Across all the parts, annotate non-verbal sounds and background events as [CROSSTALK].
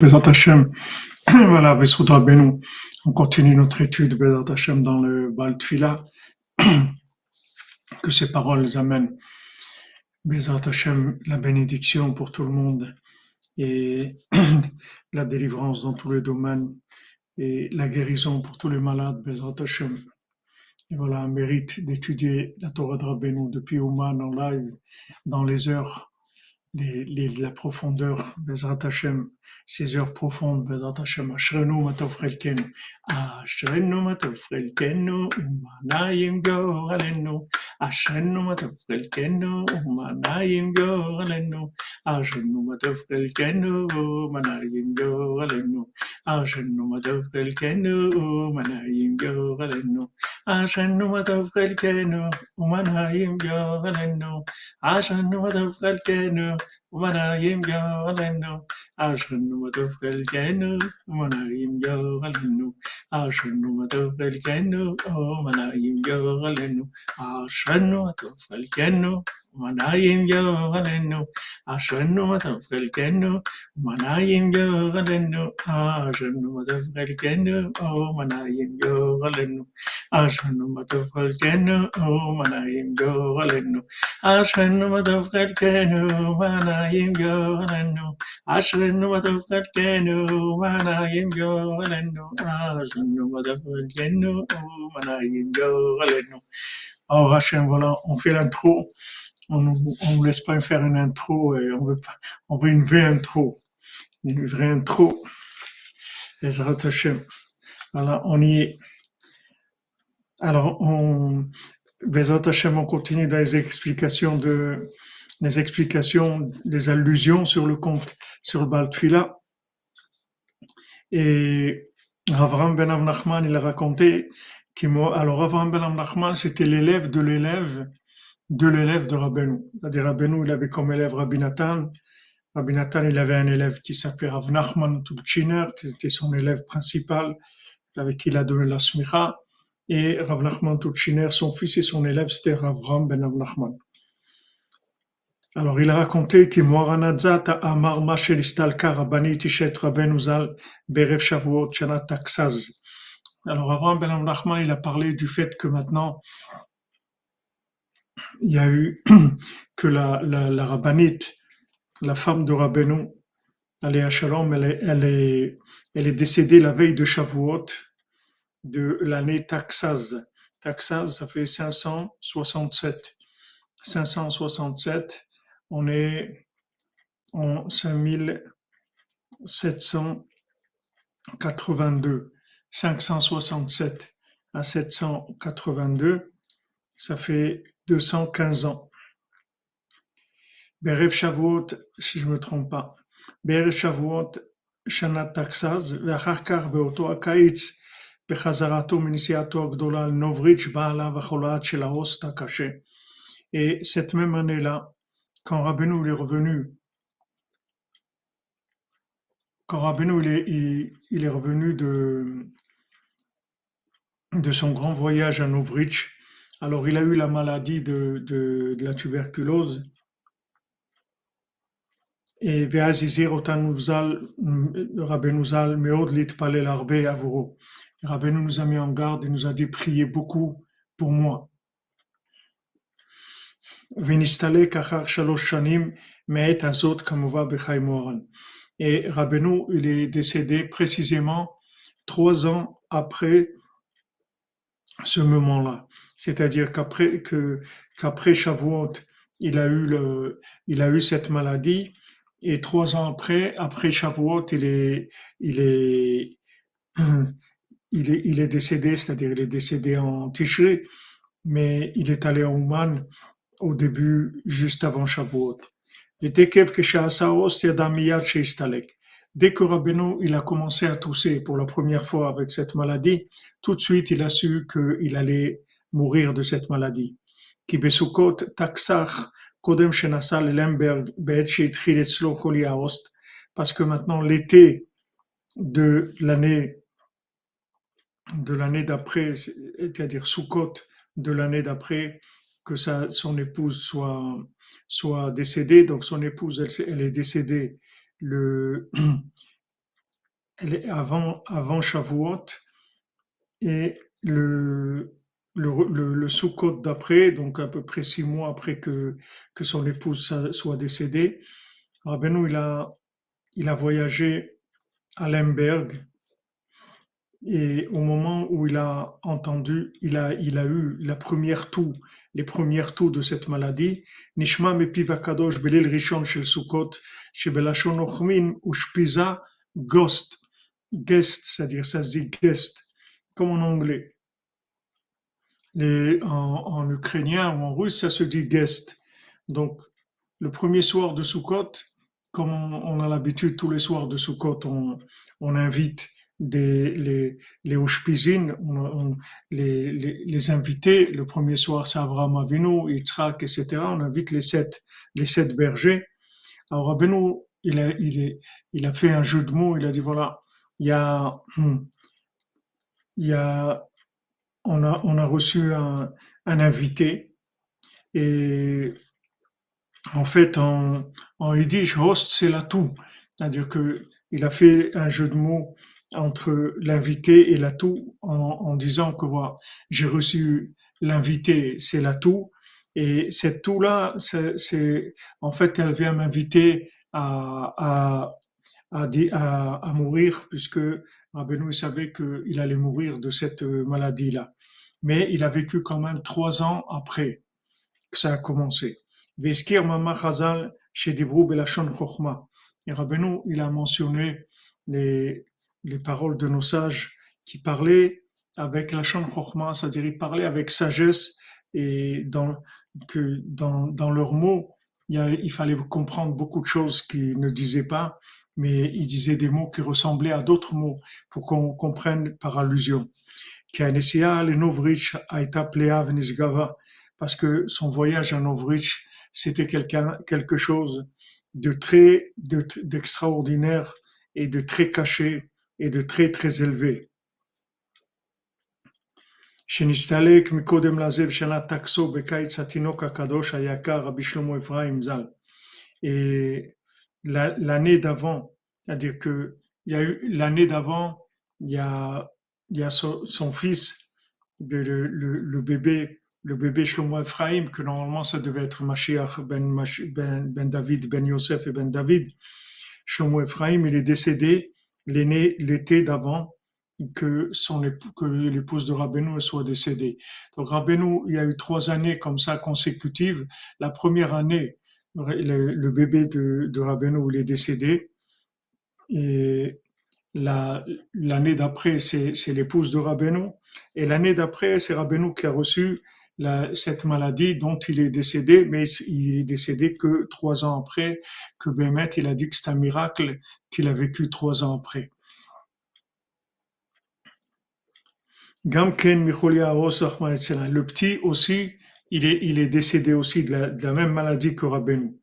Bezat Hashem, [CLEARS THROAT] voilà, Besouda Benou. On continue notre étude, Bezat Hashem, dans le Bal Tfila. [CLEARS THROAT] Que ces paroles amènent, Bezat Hashem, la bénédiction pour tout le monde et [CLEARS THROAT] la délivrance dans tous les domaines et la guérison pour tous les malades, Bezat Hashem. Et voilà, un mérite d'étudier la Torah de Rabbeinu depuis Ouman en live, dans les heures les, les, la profondeur, Bezrat Hashem, ces heures profondes, Bezrat Hashem, Ashrenu Matov Chelkenu, Ashrenu Matov Umanayim Goralenu, Ashrenu Umanayim Goralenu, Ashrenu Umanayim Goralenu, Ashrenu Umanayim Goralenu, Ashrenu Umanayim Goralenu, Ashrenu ومنايم جعلنا عشان مدخل الجنة ومنايم جعلنا عشان مدخل الجنة ومنايم جعلنا عشان مدخل الجنة Manayim yo galenu, Ashenu matufgalkenu. Manayim yo galenu, Ashenu matufgalkenu. Oh, Manayim yo galenu, Ashenu matufgalkenu. Oh, Manayim yo galenu, Ashenu matufgalkenu. Manayim yo galenu, Ashenu matufgalkenu. Manayim yo galenu, Ashenu matufgalkenu. Oh, Manayim yo galenu. Oh, Hashem vole, on fait un. On ne nous laisse pas faire une intro et on veut pas, on veut une vraie intro. Une vraie intro. Voilà, on y est. Alors, on, Bezat Hashem, on continue dans les explications de, les explications, les allusions sur le compte, sur le Baltfila. Et Avram Ben Nachman, il a raconté alors Avram Ben Nachman, c'était l'élève de l'élève de l'élève de Rabbeinu. C'est-à-dire Rabbeinu, il avait comme élève Rabbi Nathan. Rabbi Nathan, il avait un élève qui s'appelait Rav Nachman Tubchiner, qui était son élève principal, avec qui il a donné la smicha. Et Rav Nachman Tubchiner, son fils et son élève, c'était Avram Ben Nachman. Alors, il a raconté que Moranazat Amar Mashel Istalka Rabbani Tishet Rabben Uzal Berev Shavuot Shana Taksaz. Alors, avant Ben Nachman, il a parlé du fait que maintenant, il y a eu [CLEARS THROAT] que la, la, la rabbinite, la femme de Rabbeinu, elle est à Shalom, elle est, elle est, elle est décédée la veille de Shavuot de l'année Taksaz. Taksaz, ça fait 567. 567 on est en 5782, 567 à 782, ça fait 215 ans. Berev Shavuot, si je ne me trompe pas, Berev Shavuot, Shana Taksaz, ואחר כך באותו הקיץ, בחזרתו מנסיעתו הגדולה על נובריץ', בא עליו החולת של ההוסט הקשה. Et cette même année-là, quand Rabbeinu est revenu, quand Rabbeinu il est, revenu de, de son grand voyage à Novritch, alors il a eu la maladie de, de, la tuberculose. Et Veazizir Otanuzal, Rabbeinu Meod Litpale Larbe Avuro. Rabbeinu nous a mis en garde et nous a dit priez beaucoup pour moi. Et Rabbeinu, il est décédé précisément trois ans après ce moment-là. C'est-à-dire qu'après que qu'après Shavuot, il a eu le, il a eu cette maladie et trois ans après, après Shavuot, il est, il est, [CLEARS THROAT] il est, il est décédé, c'est-à-dire il est décédé en Tishré, mais il est allé en Ouman au début, juste avant Shavuot. Dès que Rabbeinu il a commencé à tousser pour la première fois avec cette maladie, tout de suite il a su qu'il allait mourir de cette maladie. parce que maintenant l'été de l'année de l'année d'après, c'est-à-dire Sukkot de l'année d'après, que sa, son épouse soit, soit décédée. Donc son épouse, elle, est décédée le, [CLEARS THROAT] elle est avant, avant Shavuot et le, le, le, le d'après, donc à peu près six mois après que, que son épouse soit décédée, Rabbeinu, il a, il a voyagé à Lemberg et au moment où il a entendu, il a, il a eu la première toux, les premières toux de cette maladie, Nishma mepiv kadosh belil rishon shel Sukkot, shebelashon ochmin ushpiza ghost, guest, c'est-à-dire ça se dit guest, comme en anglais. En, en ukrainien ou en russe, ça se dit guest. Donc, le premier soir de Sukkot, comme on, a l'habitude tous les soirs de Sukkot, on, on invite les, les les, les, invités. Le premier soir, c'est Avraham Avinu, Yitzhak, etc. On invite les sept, les sept bergers. Alors, Avinu, il a, il, a fait un jeu de mots. Il a dit voilà, il y a, hmm, il y a, on a, on a reçu un, invité et en fait, en, en yiddish, host, c'est la tout. C'est-à-dire que il a fait un jeu de mots entre l'invité et l'atout en, en disant que voilà, j'ai reçu l'invité, c'est l'atout. Et cette tout-là, c'est, en fait, elle vient m'inviter à, à, à, à, mourir puisque Rabbeinu savait qu'il allait mourir de cette maladie-là. Mais il a vécu quand même trois ans après que ça a commencé. Veskir Mama Chazal chez Belashon. Et Rabbeinu, il a mentionné les, les paroles de nos sages qui parlaient avec la Shon c'est-à-dire ils parlaient avec sagesse et dans, que dans, dans leurs mots, il, il, fallait comprendre beaucoup de choses qu'ils ne disaient pas, mais ils disaient des mots qui ressemblaient à d'autres mots pour qu'on comprenne par allusion. Parce que son voyage à Novrich, c'était quelque chose de très, d'extraordinaire et de très caché et de très très élevé. Et l'année d'avant, c'est-à-dire que l'année d'avant, il y a, il y a son, fils, le, bébé, le bébé Shlomo Ephraim, que normalement ça devait être Mashiach ben, ben, ben David, ben Yosef et ben David. Shlomo Ephraim, il est décédé l'été d'avant que son l'épouse de Rabbeinu soit décédée. Donc Rabbeinu, il y a eu trois années comme ça consécutives. La première année, le, bébé de, de Rabbeinu, il est décédé. L'année d'après, c'est l'épouse de Rabbeinu. Et l'année d'après, c'est Rabbeinu qui a reçu cette maladie dont il est décédé, mais il est décédé que trois ans après, que Bémet, il a dit que c'est un miracle qu'il a vécu trois ans après. Le petit aussi, il est, il est décédé aussi de la, même maladie que Rabbeinu.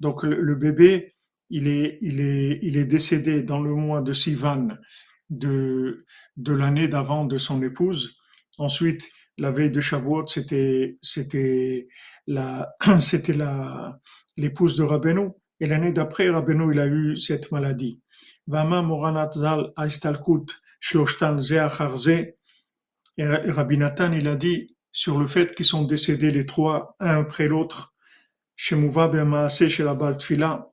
Donc le, le bébé, il est, il, est, il est décédé dans le mois de Sivan de, de l'année d'avant de son épouse. Ensuite, la veille de Shavuot, c'était, c'était la, [CLEARS THROAT] c'était la, l'épouse de Rabbeinu. Et l'année d'après, Rabbeinu, il a eu cette maladie. Vama Moranatzal Aistalkut Shloshtan Zeacharze. Et Rabbi il a dit sur le fait qu'ils sont décédés les trois, un après l'autre, chez Mouva chez la Baltfila,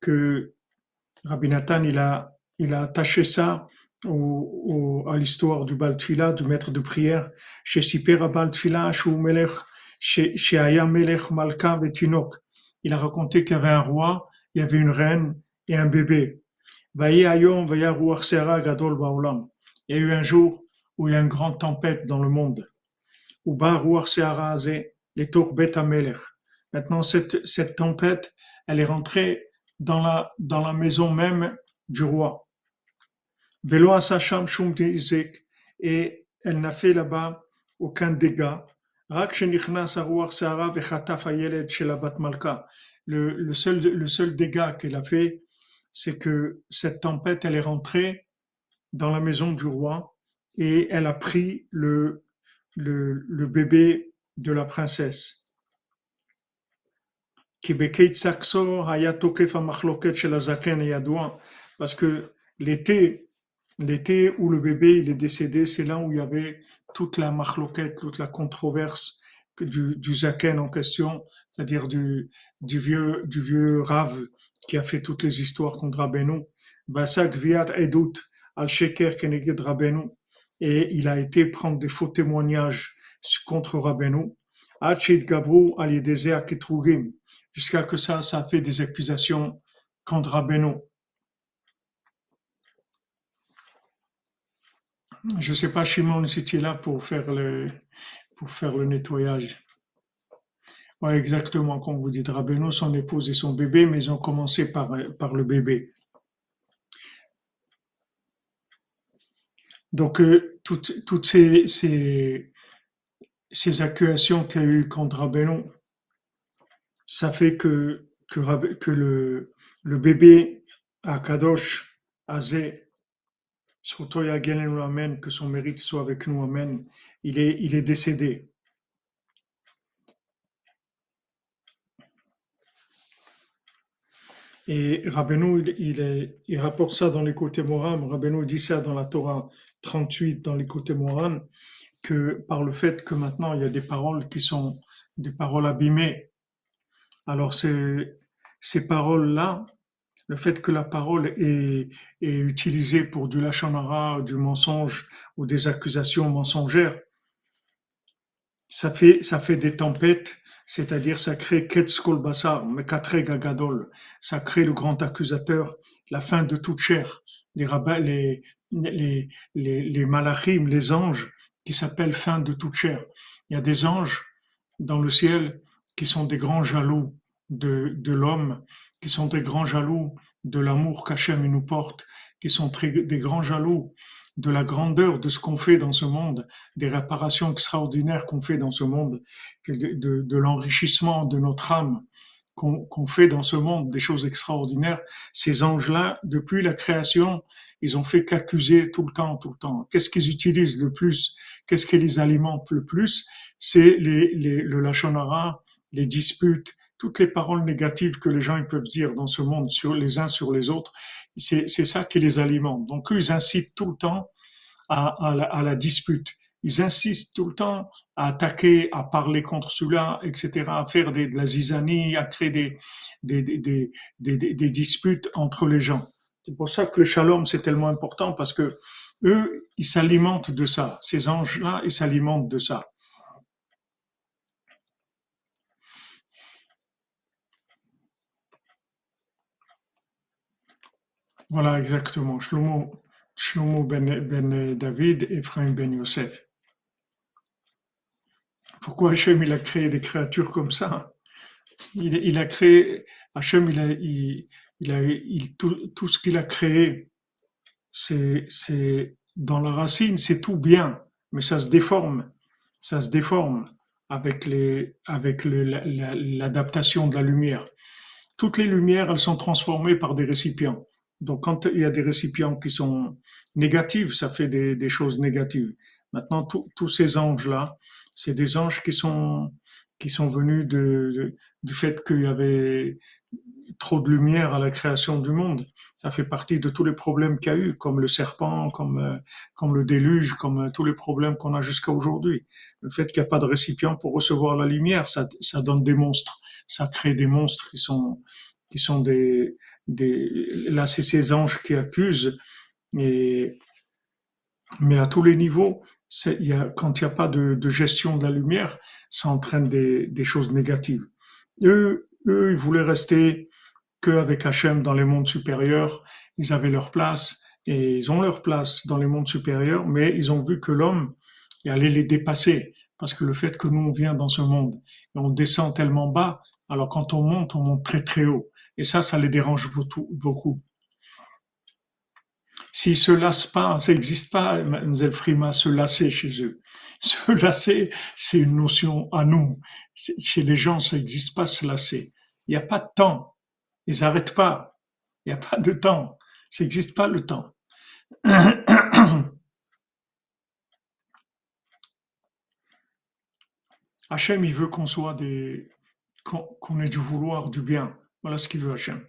que Rabbi Nathan, il a, il a attaché ça au, au, à l'histoire du Baltfila, du maître de prière, chez Sipera Baltfila, chez Aya Melech Malka Betinok. Il a raconté qu'il y avait un roi, il y avait une reine et un bébé. Il y a eu un jour où il y a une grande tempête dans le monde. Maintenant, cette, cette tempête, elle est rentrée dans la, dans la maison même du roi. Et elle n'a fait là-bas aucun dégât. Le, le, seul, le seul dégât qu'elle a fait, c'est que cette tempête, elle est rentrée dans la maison du roi et elle a pris le, le, le bébé de la princesse. Parce que l'été, l'été où le bébé il est décédé, c'est là où il y avait toute la machloket, toute la controverse du, du zaken en question, c'est-à-dire du, du vieux, du vieux Rav qui a fait toutes les histoires contre Rabbeinu. Et il a été prendre des faux témoignages contre Rabbeinu. Jusqu'à que ça, ça fait des accusations contre Rabbeinu. Je ne sais pas, Shimon, si là pour faire le, pour faire le nettoyage. Oui, exactement, comme vous dites, Rabbeinu, son épouse et son bébé, mais ils ont commencé par, par le bébé. Donc, euh, toutes, toutes ces, ces, ces accusations qu'il y a eu contre Rabbeinu, ça fait que, que, le, le bébé à Kadosh, Azé, surtout Amen, que son mérite soit avec nous, Amen, il est, il est décédé. Et Rabbeinu, il, il, rapporte ça dans les côtés. Rabbeinu dit ça dans la Torah 38, dans les côtés que par le fait que maintenant il y a des paroles qui sont des paroles abîmées, alors ces, ces paroles-là, le fait que la parole est, utilisée pour du lachonara, du mensonge ou des accusations mensongères, ça fait, ça fait des tempêtes, c'est-à-dire ça crée Ketskol Mekatre Gagadol, ça crée le grand accusateur, la fin de toute chair, les rabbins, les, les, les, les malachim, les anges, qui s'appellent fin de toute chair. Il y a des anges dans le ciel qui sont des grands jaloux de, de l'homme, qui sont des grands jaloux de l'amour qu'Hachem nous porte, qui sont très, des grands jaloux de la grandeur de ce qu'on fait dans ce monde, des réparations extraordinaires qu'on fait dans ce monde, de, de, l'enrichissement de notre âme qu'on fait dans ce monde, des choses extraordinaires. Ces anges-là, depuis la création, ils ont fait qu'accuser tout le temps, tout le temps. Qu'est-ce qu'ils utilisent le plus? Qu'est-ce qui les alimente le plus? C'est les, les, le lachonara, les disputes, toutes les paroles négatives que les gens ils peuvent dire dans ce monde sur les uns sur les autres, c'est ça qui les alimente. Donc eux, ils incitent tout le temps à, à, la, à la, dispute. Ils insistent tout le temps à attaquer, à parler contre celui-là, etc., à faire des, de la zizanie, à créer des, des, des, des, disputes entre les gens. C'est pour ça que le shalom, c'est tellement important parce que eux, ils s'alimentent de ça. Ces anges-là, ils s'alimentent de ça. Voilà, exactement. Shlomo, Shlomo ben, ben David et Ephraim ben Yosef. Pourquoi Hachem il a créé des créatures comme ça? Il, a créé, Hachem il a, il, a, il, tout, tout ce qu'il a créé, c'est, dans la racine, c'est tout bien, mais ça se déforme, ça se déforme avec avec l'adaptation de la lumière. Toutes les lumières, elles sont transformées par des récipients. Donc, quand il y a des récipients qui sont négatifs, ça fait des, choses négatives. Maintenant, tous ces anges-là, c'est des anges qui sont, qui sont venus de, du fait qu'il y avait trop de lumière à la création du monde. Ça fait partie de tous les problèmes qu'il y a eu, comme le serpent, comme, euh, comme le déluge, comme euh, tous les problèmes qu'on a jusqu'à aujourd'hui. Le fait qu'il n'y a pas de récipient pour recevoir la lumière, ça, ça donne des monstres. Ça crée des monstres qui sont, qui sont des, là, c'est ces anges qui accusent, et, mais à tous les niveaux, quand il n'y a pas de, gestion de la lumière, ça entraîne des, des choses négatives. Eux, eux, ils voulaient rester qu'avec Hachem dans les mondes supérieurs. Ils avaient leur place et ils ont leur place dans les mondes supérieurs, mais ils ont vu que l'homme allait les dépasser. Parce que le fait que nous, on vient dans ce monde et on descend tellement bas, alors quand on monte, on monte très très haut. Et ça, ça les dérange beaucoup. S'ils se lassent pas, ça n'existe pas, Mlle Frima, se lasser chez eux. [LAUGHS] Se lasser, c'est une notion à nous. Chez les gens, ça n'existe pas se lasser. Il n'y a pas de temps. Ils n'arrêtent pas. Il n'y a pas de temps. Ça n'existe pas le temps. [COUGHS] Hachem, il veut qu'on soit des, qu'on ait du vouloir du bien. Voilà ce qu'il veut Hachem.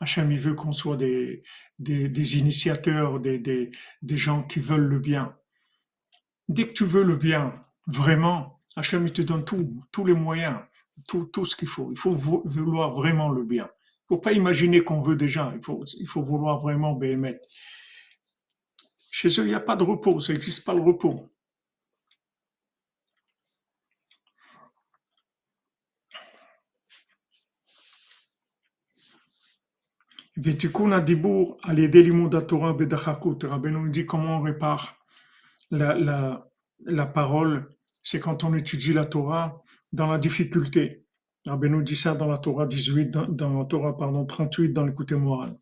Hachem, il veut qu'on soit des, des, initiateurs, des, des, gens qui veulent le bien. Dès que tu veux le bien, vraiment, Hachem, il te donne tout, tous les moyens, tout, tout ce qu'il faut. Il faut vouloir vraiment le bien. Il ne faut pas imaginer qu'on veut déjà, il faut, il faut vouloir vraiment BMF. Chez eux, il n'y a pas de repos, ça n'existe pas le repos. Dibour, Torah. Rabbeinu dit comment on répare la, la, la parole, c'est quand on étudie la Torah dans la difficulté. Rabbeinu dit ça dans la Torah 18, dans, dans la Torah pardon, 38, dans l'écouté moral.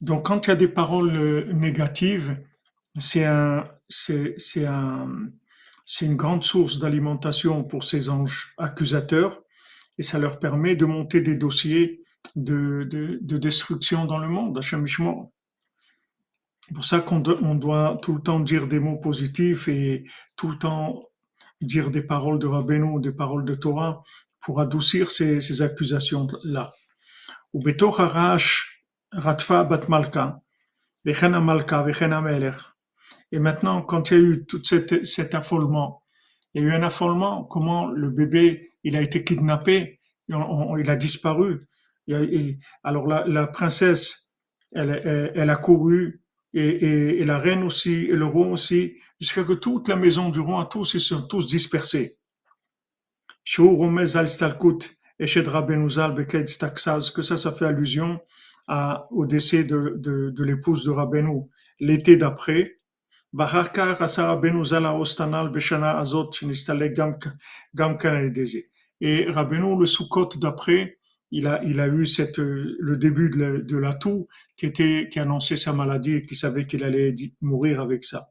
Donc, quand il y a des paroles euh, négatives, c'est un, c'est, c'est un, c'est une grande source d'alimentation pour ces anges accusateurs et ça leur permet de monter des dossiers de, de, destruction dans le monde, C'est pour ça qu'on on doit tout le temps dire des mots positifs et tout le temps dire des paroles de Rabbeinu, des paroles de Torah pour adoucir ces, accusations-là. Et maintenant, quand il y a eu tout cet affolement, il y a eu un affolement, comment le bébé il a été kidnappé, il a disparu. alors la, princesse, elle, a couru, et, la reine aussi, et le roi aussi, jusqu'à que toute la maison du roi, tous, ils sont tous dispersés. Que ça, ça fait allusion au décès de, de, l'épouse de Rabbeinu l'été d'après. Et Rabbeinu, le Sukkot d'après, il a, il a eu cette, le début de la, toux qui était, qui annonçait sa maladie et qui savait qu'il allait mourir avec ça.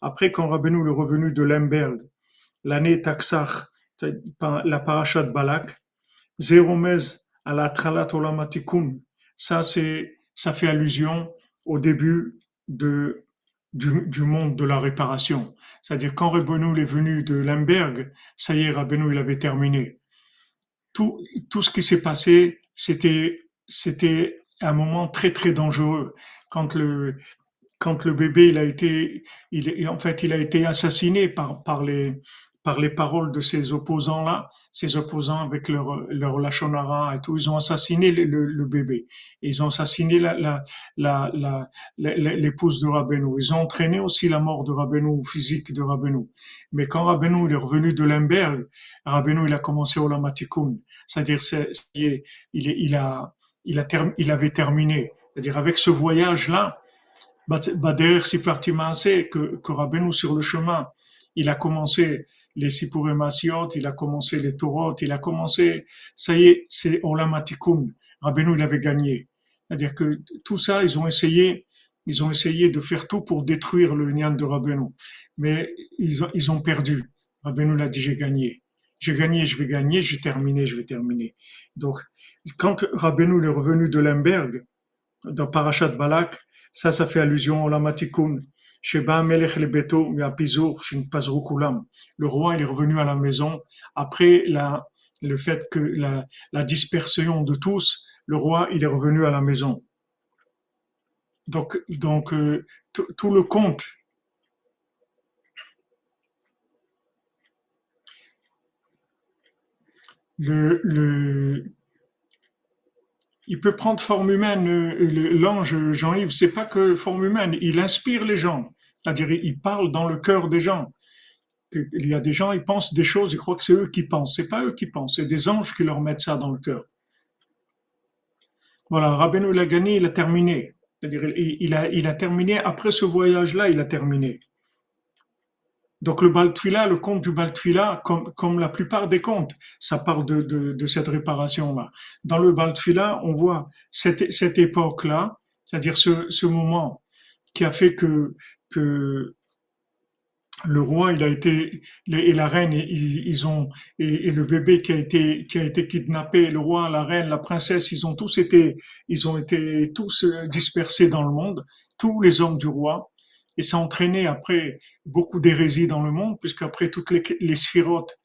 Après, quand Rabbeinu est revenu de Lemberg, l'année Taksach, la parachat Balak, Zeromez à la Tralat Olamatikun, ça c'est, ça fait allusion au début de du, monde de la réparation. C'est-à-dire quand Rabbeinu est venu de Lemberg, ça y est, Rabbeinu il avait terminé. Tout, tout ce qui s'est passé, c'était, c'était un moment très très dangereux. Quand le, quand le bébé il a été, il, en fait, il a été assassiné par, par les, par les paroles de ces opposants-là, ces opposants avec leur, leur lachonara et tout, ils ont assassiné le, le, bébé. Ils ont assassiné la, la, la, l'épouse de Rabbeinu. Ils ont entraîné aussi la mort de Rabbeinu, physique de Rabbeinu. Mais quand Rabbeinu est revenu de Lemberg, Rabbeinu il a commencé au Lamatikun. C'est-à-dire, c'est, il, il, a, il, a il avait terminé. C'est-à-dire, avec ce voyage-là, Bader c'est que, que Rabbeinu sur le chemin, il a commencé les Sipurim il a commencé les Torot, il a commencé, ça y est, c'est Olamatikoum. Rabbeinu, il avait gagné. C'est-à-dire que tout ça, ils ont essayé, ils ont essayé de faire tout pour détruire le Nyan de Rabbeinu. Mais ils ont, ils ont perdu. Rabbeinu l'a dit, j'ai gagné. J'ai gagné, je vais gagner, j'ai terminé, je vais terminer. Donc, quand Rabbeinu est revenu de Lemberg, dans Parashat Balak, ça, ça fait allusion au Le roi est revenu à la maison après la, le fait que la, dispersion de tous, le roi il est revenu à la maison. Donc, donc euh, tout le conte le, le, il peut prendre forme humaine. L'ange Jean-Yves, c'est pas que forme humaine, il inspire les gens. C'est-à-dire, il parle dans le cœur des gens. Il y a des gens, ils pensent des choses, ils croient que c'est eux qui pensent. C'est pas eux qui pensent, c'est des anges qui leur mettent ça dans le cœur. Voilà, Rabbeinu gagné, il a terminé. C'est-à-dire, il a, terminé, après ce voyage-là, il a terminé. Donc le Baltfila, le conte du Baltfila, comme, la plupart des contes, ça parle de, cette réparation-là. Dans le Baltfila, on voit cette, époque-là, c'est-à-dire ce, ce moment qui a fait que, le roi, il a été et la reine, ils, ont et, le bébé qui a été qui a été kidnappé, le roi, la reine, la princesse, ils ont tous été ils ont été tous dispersés dans le monde, tous les hommes du roi. Et ça a entraîné après beaucoup d'hérésies dans le monde, puisque après toutes les, les sphirotes,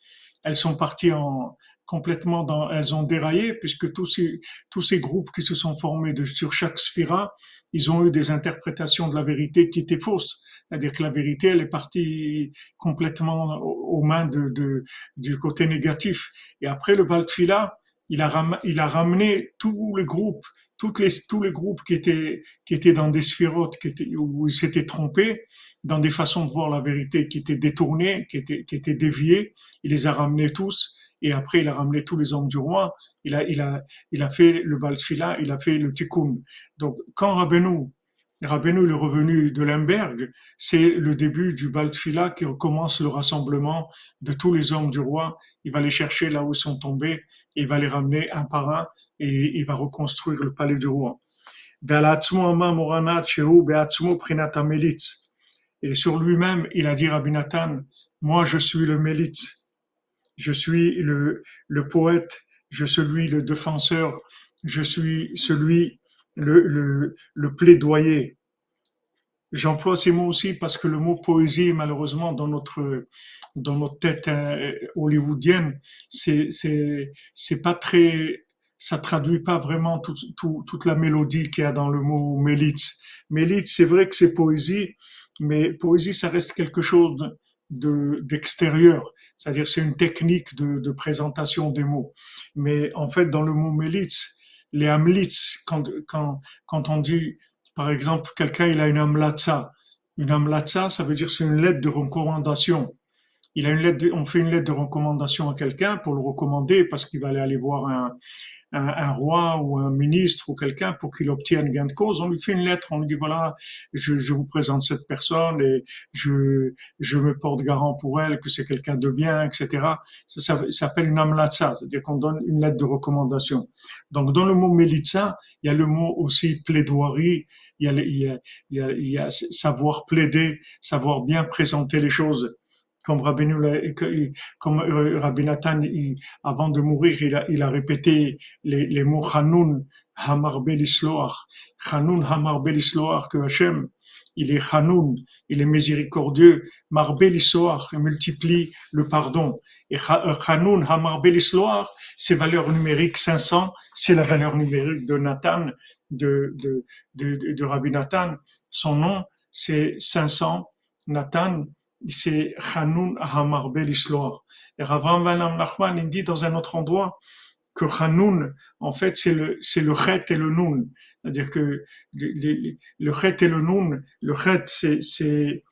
elles sont parties en, complètement dans, elles ont déraillé puisque tous ces, tous ces groupes qui se sont formés de, sur chaque sphira, ils ont eu des interprétations de la vérité qui étaient fausses. C'est-à-dire que la vérité, elle est partie complètement aux mains de, de du côté négatif. Et après le Baltfila, il a, il a ramené tous les groupes, toutes les, tous les groupes qui étaient, qui étaient dans des sphérotes, qui étaient, où ils s'étaient trompés, dans des façons de voir la vérité qui étaient détournées, qui étaient, qui étaient déviées. Il les a ramenés tous et après il a ramené tous les hommes du roi, il a, il a, il a fait le Baltfila, il a fait le Tikkun. Donc quand Rabbeinu, Rabbeinu est revenu de Lemberg, c'est le début du Baltfila qui recommence le rassemblement de tous les hommes du roi. Il va les chercher là où ils sont tombés, il va les ramener un par un et il va reconstruire le palais du roi. Et sur lui-même, il a dit Nathan, moi je suis le Mélite je suis le, le poète, je suis le défenseur, je suis celui, le, le, le plaidoyer. J'emploie ces mots aussi parce que le mot poésie, malheureusement, dans notre, dans notre tête euh, hollywoodienne, c'est, c'est, c'est pas très, ça traduit pas vraiment tout, tout, toute la mélodie qu'il y a dans le mot mélite. Mélite, c'est vrai que c'est poésie, mais poésie, ça reste quelque chose de, d'extérieur. C'est-à-dire, c'est une technique de, de, présentation des mots. Mais en fait, dans le mot Melitz, les Hamlitz, quand, quand, quand on dit, par exemple, quelqu'un, il a une Amlatza. Une Amlatza, ça veut dire c'est une lettre de recommandation. Il a une lettre on fait une lettre de recommandation à quelqu'un pour le recommander parce qu'il va aller voir un, un, un, roi ou un ministre ou quelqu'un pour qu'il obtienne gain de cause, on lui fait une lettre, on lui dit voilà, je, je vous présente cette personne et je, je me porte garant pour elle que c'est quelqu'un de bien, etc. Ça, ça, s'appelle une amlatsa, c'est-à-dire qu'on donne une lettre de recommandation. Donc dans le mot melitza, il y a le mot aussi plaidoirie, il y a, il y a, il y a, il y a savoir plaider, savoir bien présenter les choses comme Rabbi, comme euh, Rabbi Nathan, avant de mourir, il a, il a répété les, les mots Hanoun Hamar Belisloach, Hanoun Hamar Belisloach, que Hachem, il est Hanoun, il est miséricordieux, Marbelisloach, il multiplie le pardon. Et Hanoun Hamar Belisloach, c'est valeur numérique 500, c'est la valeur numérique de Nathan, de, de, de, de Rabbi Nathan. Son nom, c'est 500, Nathan, c'est Hanoun Hamarbel Isloar. Et Ravan Van Nachman, il dit dans un autre endroit que Hanoun, en fait, c'est le, c'est le Chet et le Noun. C'est-à-dire que le, le Chet et le Noun, le Chet, c'est, c'est,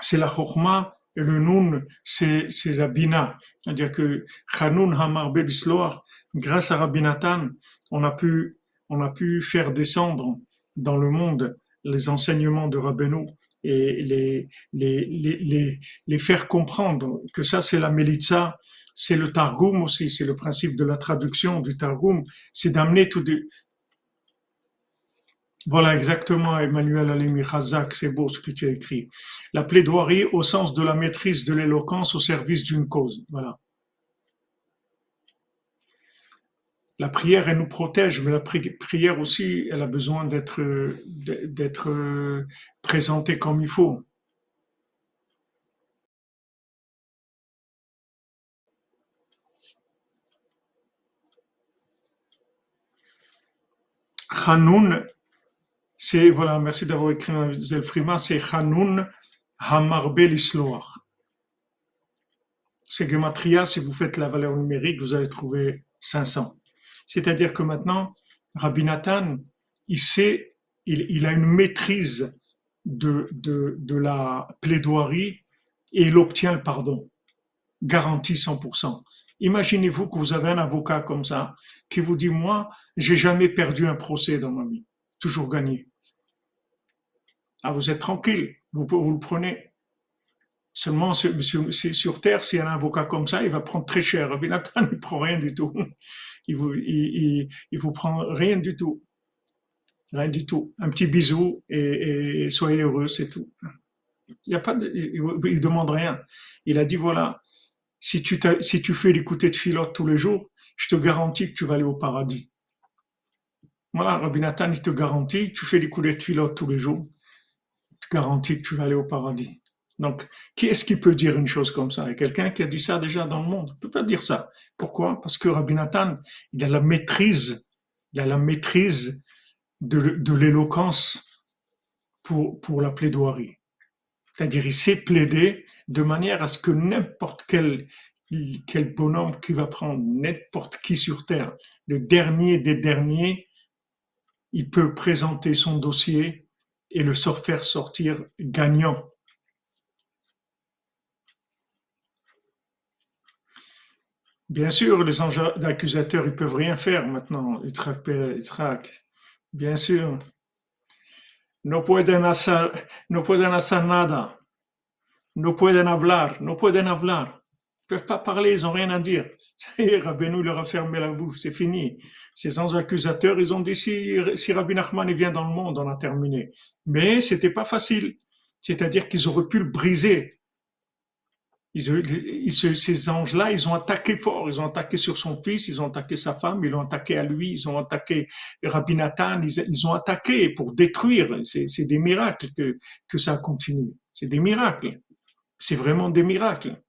c'est la Chokhmah, et le Noun, c'est, c'est la Bina. C'est-à-dire que Hanoun Hamarbel Isloar, grâce à Rabbi Nathan, on a pu, on a pu faire descendre dans le monde les enseignements de Rabbeinu et les, les, les, les, faire comprendre que ça c'est la Melitza, c'est le Targum aussi, c'est le principe de la traduction du Targum, c'est d'amener tout de... Voilà exactement Emmanuel Alimi Khazak, c'est beau ce que tu as écrit. La plaidoirie au sens de la maîtrise de l'éloquence au service d'une cause. Voilà. La prière, elle nous protège, mais la prière aussi, elle a besoin d'être, d'être présentée comme il faut. Hanoun, c'est, voilà, merci d'avoir écrit Zelfrima, c'est Hanoun Hamarbel Isloar. C'est Gematria, si vous faites la valeur numérique, vous allez trouver 500. C'est-à-dire que maintenant, Rabbi Nathan, il sait, il, a une maîtrise de, la plaidoirie et il obtient le pardon, garanti 100%. Imaginez-vous que vous avez un avocat comme ça qui vous dit, moi, j'ai jamais perdu un procès dans ma vie, toujours gagné. Ah, vous êtes tranquille, vous, vous le prenez. Seulement, sur Terre, s'il y a un avocat comme ça, il va prendre très cher. Rabbi Nathan ne prend rien du tout il vous, vous prend rien du tout. Rien du tout. Un petit bisou et, soyez heureux, c'est tout. Il y a pas il, demande rien. Il a dit voilà, si tu, si tu fais l'écouter de Philote tous les jours, je te garantis que tu vas aller au paradis. Voilà, Rabbi Nathan, il te garantit, tu fais l'écouter de Philote tous les jours. garantis que tu vas aller au paradis. Donc, qui est-ce qui peut dire une chose comme ça? Il y a quelqu'un qui a dit ça déjà dans le monde. Il ne peut pas dire ça. Pourquoi? Parce que Rabbi Nathan, il a la maîtrise, il a la maîtrise de, l'éloquence pour, la plaidoirie. C'est-à-dire, il sait plaider de manière à ce que n'importe quel, quel bonhomme qui va prendre, n'importe qui sur Terre, le dernier des derniers, il peut présenter son dossier et le faire sortir gagnant. Bien sûr, les anges accusateurs, ils peuvent rien faire maintenant, ils traquent, bien sûr. No pueden hacer, nada. No pueden hablar, no pueden hablar. Ils peuvent pas parler, ils ont rien à dire. [LAUGHS] Ça y est, leur a fermé la bouche, c'est fini. Ces anges accusateurs, ils ont dit si, si Rabbi Nachman vient dans le monde, on a terminé. Mais c'était pas facile. C'est-à-dire qu'ils auraient pu le briser. Ils, ces anges-là, ils ont attaqué fort. Ils ont attaqué sur son fils, ils ont attaqué sa femme, ils ont attaqué à lui, ils ont attaqué Rabbi Nathan, ils, ont attaqué pour détruire. C'est des miracles que, que ça continue. C'est des miracles. C'est vraiment des miracles.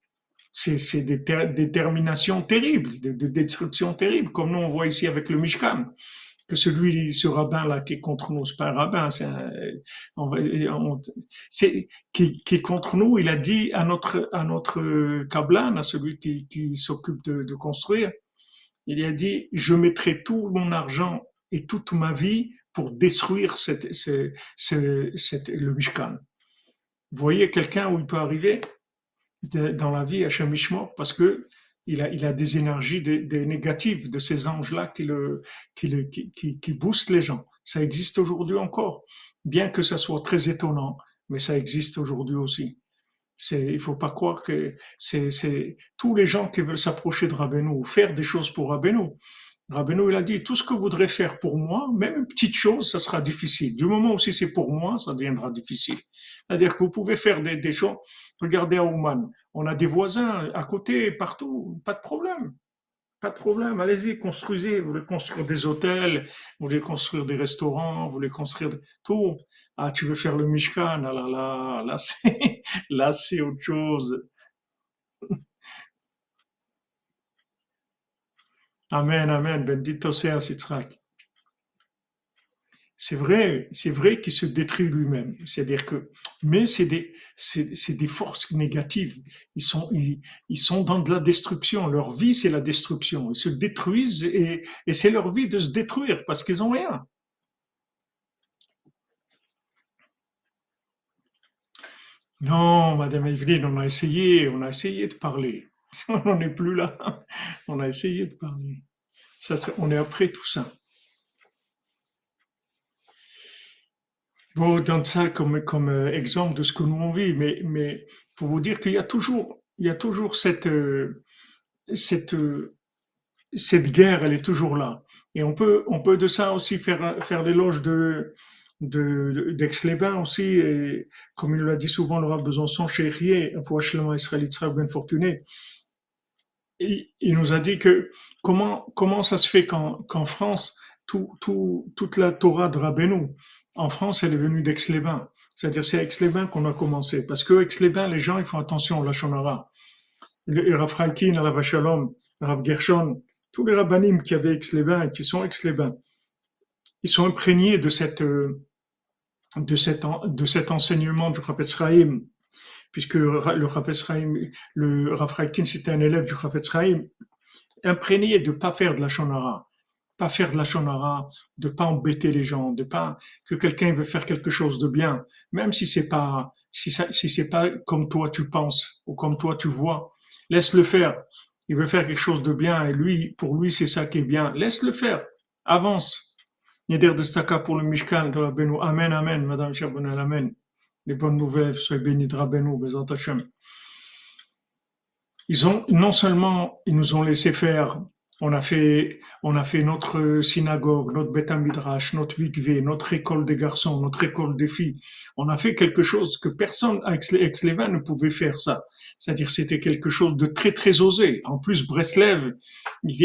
C'est des déterminations terribles, de, de destruction terrible, comme nous on voit ici avec le Mishkan que celui, ce rabbin-là qui est contre nous, c'est pas un rabbin, c'est qui, est contre nous, il a dit à notre, à notre Kablan, à celui qui, qui s'occupe de, construire, il a dit, je mettrai tout mon argent et toute ma vie pour détruire cette, ce, cette, le Mishkan. Vous voyez quelqu'un où il peut arriver dans la vie à Shemishmor parce que il a, il a des énergies des, négatives de ces anges-là qui, le, qui, le, qui, qui, boostent les gens. Ça existe aujourd'hui encore, bien que ça soit très étonnant, mais ça existe aujourd'hui aussi. C'est, il faut pas croire que c'est, c'est tous les gens qui veulent s'approcher de Rabbeinu, faire des choses pour Rabbeinu. Rabbeinu, il a dit, tout ce que vous voudrez faire pour moi, même une petite chose, ça sera difficile. Du moment où c'est pour moi, ça deviendra difficile. C'est-à-dire que vous pouvez faire des, des choses. Regardez à Ouman. On a des voisins à côté, partout, pas de problème. Pas de problème, allez-y, construisez. Vous voulez construire des hôtels, vous voulez construire des restaurants, vous voulez construire tout. Ah, tu veux faire le Mishkan, ah là là, là c'est, [LAUGHS] là c'est autre chose. [LAUGHS] Amen, amen, bendito sea Sitzrak c'est vrai, c'est qu'il se détruit lui-même. C'est-à-dire que, mais c'est des, c'est, des forces négatives. Ils sont, dans de la destruction. Leur vie, c'est la destruction. Ils se détruisent et, et c'est leur vie de se détruire parce qu'ils ont rien. Non, Madame Evelyne, on a essayé, on a essayé de parler. [LAUGHS] On n'en est plus là. On a essayé de parler. Ça, on est après tout ça. Vous donne ça comme, comme euh, exemple de ce que nous on vit, mais, mais pour vous dire qu'il y a toujours, il y a toujours cette, euh, cette, euh, cette guerre, elle est toujours là. Et on peut, on peut de ça aussi faire, faire l'éloge de, de, d'Aix-les-Bains aussi, comme il l'a dit souvent, le rabbin Besançon, chez Rier, Israël Ben Fortuné, il, nous a dit que comment, comment ça se fait qu'en, qu'en France, tout, toute la Torah de Rabbeinu, en France, elle est venue d'Aix-les-Bains. C'est-à-dire, c'est Aix-les-Bains qu'on a commencé. Parce que Aix-les-Bains, les gens, ils font attention au Lachonara. Le Rav Raikin, Rav Shalom, Rav Gershon, tous les rabbinim qui avaient Aix-les-Bains et qui sont Aix-les-Bains, ils sont imprégnés de cette, euh, cet, enseignement du Rav Chaim, puisque le Rav Chaim, le c'était un élève du Rav Chaim, imprégné de pas faire de la shonara pas faire de la shonara, de pas embêter les gens, de pas que quelqu'un veut faire quelque chose de bien, même si c'est pas si c'est pas comme toi tu penses ou comme toi tu vois, laisse-le faire. Il veut faire quelque chose de bien et lui, pour lui, c'est ça qui est bien. Laisse-le faire. Avance. Neder de Staka pour le Mishkan de Rabbeinu. Amen, amen, Madame Chabonel, amen. Les bonnes nouvelles, soyez bénis de Rabbeinu, Ils ont, non seulement, ils nous ont laissé faire on a fait, on a fait notre synagogue, notre Beth Midrash, notre mikvé, notre école des garçons, notre école des filles. On a fait quelque chose que personne à Aix-les-Bains ne pouvait faire ça. C'est-à-dire, c'était quelque chose de très, très osé. En plus, Breslev,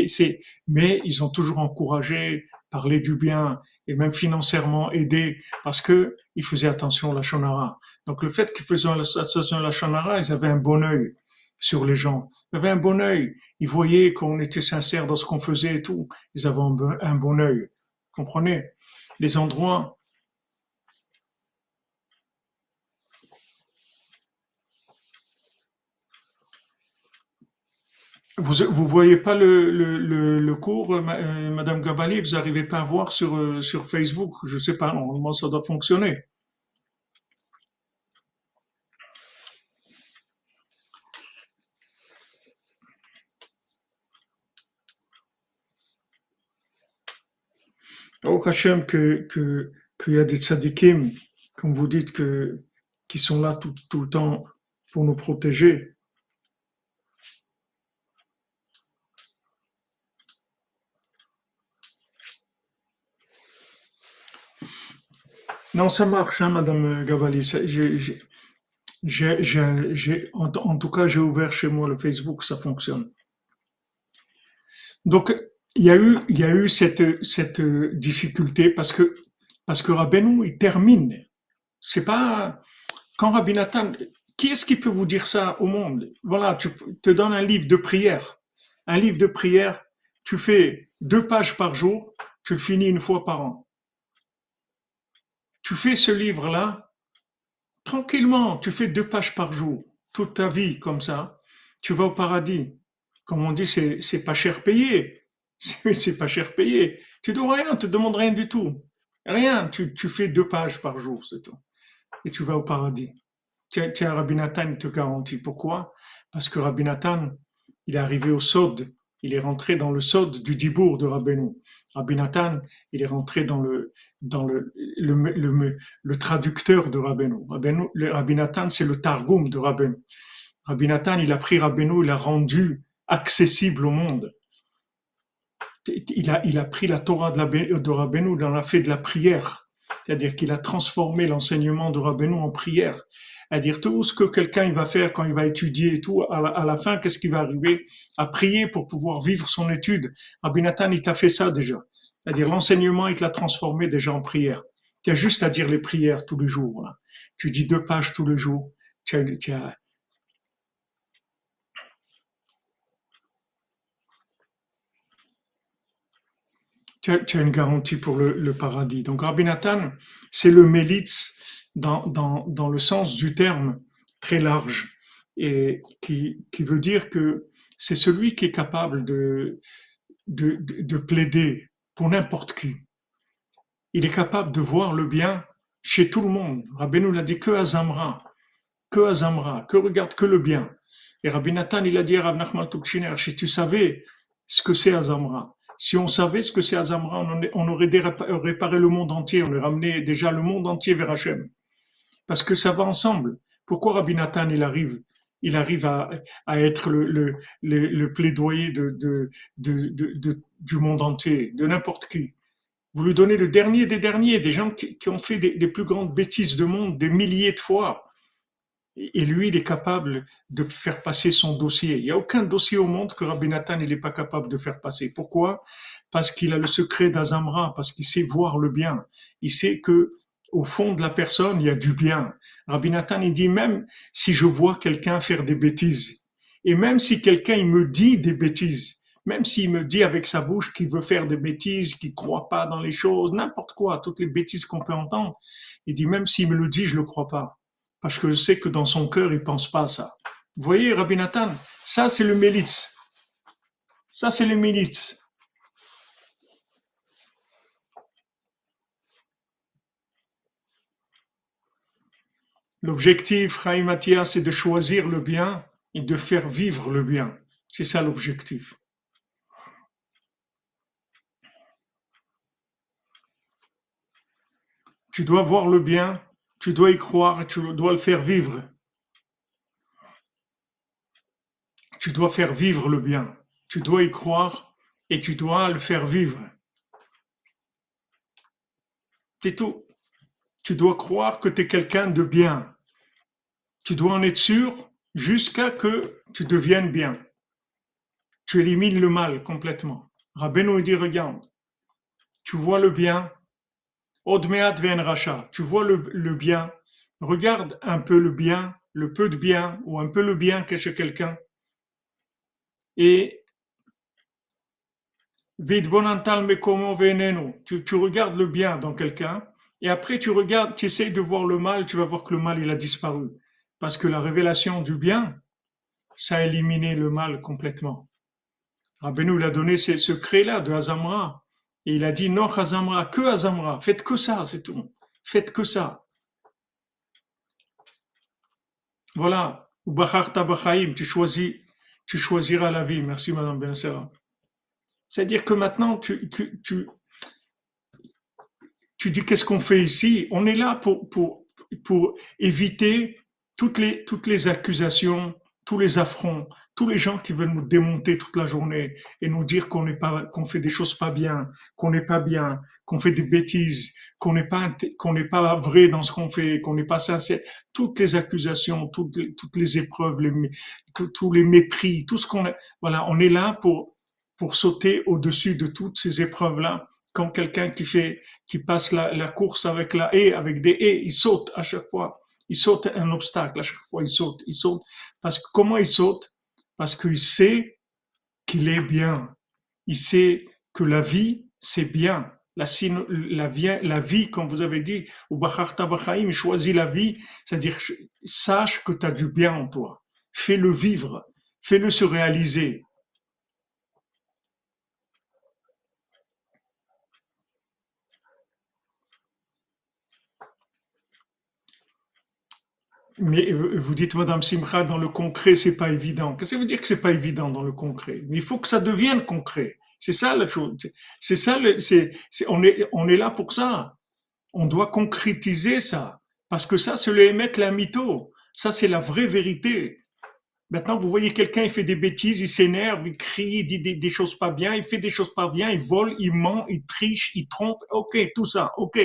c'est, mais ils ont toujours encouragé, parlé du bien. et même financièrement aider parce que ils faisaient attention à la shonara. Donc le fait qu'ils faisaient attention à la shonara, ils avaient un bon œil sur les gens. Ils avaient un bon œil. Ils voyaient qu'on était sincère dans ce qu'on faisait et tout. Ils avaient un bon œil. Comprenez? Les endroits Vous vous voyez pas le, le, le, cours, euh, euh, Madame Gabali, vous n'arrivez pas à voir sur, euh, sur Facebook? Je sais pas, normalement ça doit fonctionner. Oh Hachem, que, que, qu'il y a des tzadikim, comme vous dites, que, qui sont là tout, tout le temps pour nous protéger. Non, ça marche, hein, Madame Gavali. en, tout cas, j'ai ouvert chez moi le Facebook, ça fonctionne. Donc, il y a eu, cette, difficulté parce que, parce il termine. C'est pas, quand Rabbi Nathan, qui est-ce qui peut vous dire ça au monde? Voilà, tu te donnes un livre de prière. Un livre de prière, tu fais deux pages par jour, tu le finis une fois par an tu fais ce livre-là, tranquillement, tu fais deux pages par jour, toute ta vie comme ça, tu vas au paradis. Comme on dit, c'est pas cher payé. C'est, pas cher payé. Tu dois rien, tu te demandes rien du tout. Rien, tu, tu fais deux pages par jour, c'est tout. Et tu vas au paradis. Tiens, tiens Rabbi Nathan, il te garantit. Pourquoi? Parce que Rabbi Nathan, il est arrivé au Sod, il est rentré dans le Sod du Dibour de Rabbeinu. Rabbi Nathan, il est rentré dans le, dans le, le, traducteur de Rabbeinu. Rabbi Nathan, c'est le Targum de Rabbeinu. Rabbi Nathan, il a pris Rabbeinu, il l'a rendu accessible au monde. Il a, il a pris la Torah de, la, de Rabbeinu, il en a fait de la prière. C'est-à-dire qu'il a transformé l'enseignement de Rabbeinu en prière à dire tout ce que quelqu'un il va faire quand il va étudier et tout, à la, fin, qu'est-ce qui va arriver? À prier pour pouvoir vivre son étude. Rabbi Nathan, il t'a fait ça déjà. C'est-à-dire l'enseignement, il te l'a transformé déjà en prière. Tu as juste à dire les prières tous les jours. Tu dis deux pages tous les jours. Tu as, une garantie pour le, paradis. Donc Rabbi Nathan, c'est le mélitz dans, dans, dans le sens du terme très large et qui, qui veut dire que c'est celui qui est capable de, de, de, plaider pour n'importe qui. Il est capable de voir le bien chez tout le monde. Rabbi nous l'a dit que à Zamra, que à Zamra, que regarde que le bien. Et Rabbi Nathan, il a dit à Rav Nachman si tu savais ce que c'est Azamra, si on savait ce que c'est Azamra, on, aurait réparé le monde entier, on aurait ramené déjà le monde entier vers Hachem parce que ça va ensemble. Pourquoi Rabbi Nathan, il arrive, il arrive à, être le, plaidoyer du monde entier, de n'importe qui? Vous lui donnez le dernier des derniers, des gens qui, ont fait des, les plus grandes bêtises du monde des milliers de fois. Et lui, il est capable de faire passer son dossier. Il n'y a aucun dossier au monde que Rabbi Nathan n'est pas capable de faire passer. Pourquoi? Parce qu'il a le secret d'Azamra, parce qu'il sait voir le bien. Il sait que au fond de la personne, il y a du bien. Rabbi Nathan, il dit même si je vois quelqu'un faire des bêtises, et même si quelqu'un il me dit des bêtises, même s'il me dit avec sa bouche qu'il veut faire des bêtises, qu'il croit pas dans les choses, n'importe quoi, toutes les bêtises qu'on peut entendre, il dit même s'il me le dit, je le crois pas, parce que je sais que dans son cœur il pense pas à ça. Vous voyez, Rabbi Nathan, ça c'est le mélitz. Ça c'est le mélitz. L'objectif, Chaim c'est de choisir le bien et de faire vivre le bien. C'est ça l'objectif. Tu dois voir le bien, tu dois y croire tu dois le faire vivre. Tu dois faire vivre le bien. Tu dois y croire et tu dois le faire vivre. C'est tout. Tu dois croire que tu es quelqu'un de bien tu dois en être sûr jusqu'à que tu deviennes bien. Tu élimines le mal complètement. Rabbeinu dit, regarde, tu vois le bien, Odmeat ven racha. Tu vois le, bien. Regarde un peu le bien, le peu de bien ou un peu le bien que chez quelqu'un. Et mekomo veneno. Tu, tu regardes le bien dans quelqu'un et après tu regardes, tu essayes de voir le mal, tu vas voir que le mal il a disparu. Parce que la révélation du bien, ça a éliminé le mal complètement. Rabbeinu il a donné ce secret-là de Azamra. Et il a dit non Azamra, que Azamra, faites que ça, c'est tout. Faites que ça. Voilà. Tu choisis, tu choisiras la vie. Merci Madame Benassera. C'est-à-dire que maintenant, tu, dis qu'est-ce qu'on fait ici? On est là pour éviter toutes les, toutes les accusations, tous les affronts, tous les gens qui veulent nous démonter toute la journée et nous dire qu'on n'est pas, qu'on fait des choses pas bien, qu'on n'est pas bien, qu'on fait des bêtises, qu'on n'est pas, qu'on n'est pas vrai dans ce qu'on fait, qu'on n'est pas sincère. Toutes les accusations, toutes les, épreuves, tous les mépris, tout ce qu'on, voilà, on est là pour, pour sauter au-dessus de toutes ces épreuves-là. Quand quelqu'un qui fait, qui passe la, la course avec la haie, avec des haies, il saute à chaque fois il saute un obstacle à chaque fois, il saute, il saute. Parce que comment il saute? Parce qu'il sait qu'il est bien. Il sait que la vie, c'est bien. La, vie, comme vous avez dit, ou Bachaim, choisis la vie, c'est-à-dire sache que tu as du bien en toi. Fais-le vivre, fais-le se réaliser. Mais vous dites, Madame Simcha, dans le concret, c'est pas évident. Qu'est-ce que ça veut dire que c'est pas évident dans le concret? Mais il faut que ça devienne concret. C'est ça la chose. C'est ça. C'est, on est, on est là pour ça. On doit concrétiser ça, parce que ça, c'est le émettre la mytho. Ça, c'est la vraie vérité. Maintenant, vous voyez quelqu'un, il fait des bêtises, il s'énerve, il crie, il dit des, des, choses pas bien, il fait des choses pas bien, il vole, il ment, il triche, il trompe. Ok, tout ça, ok.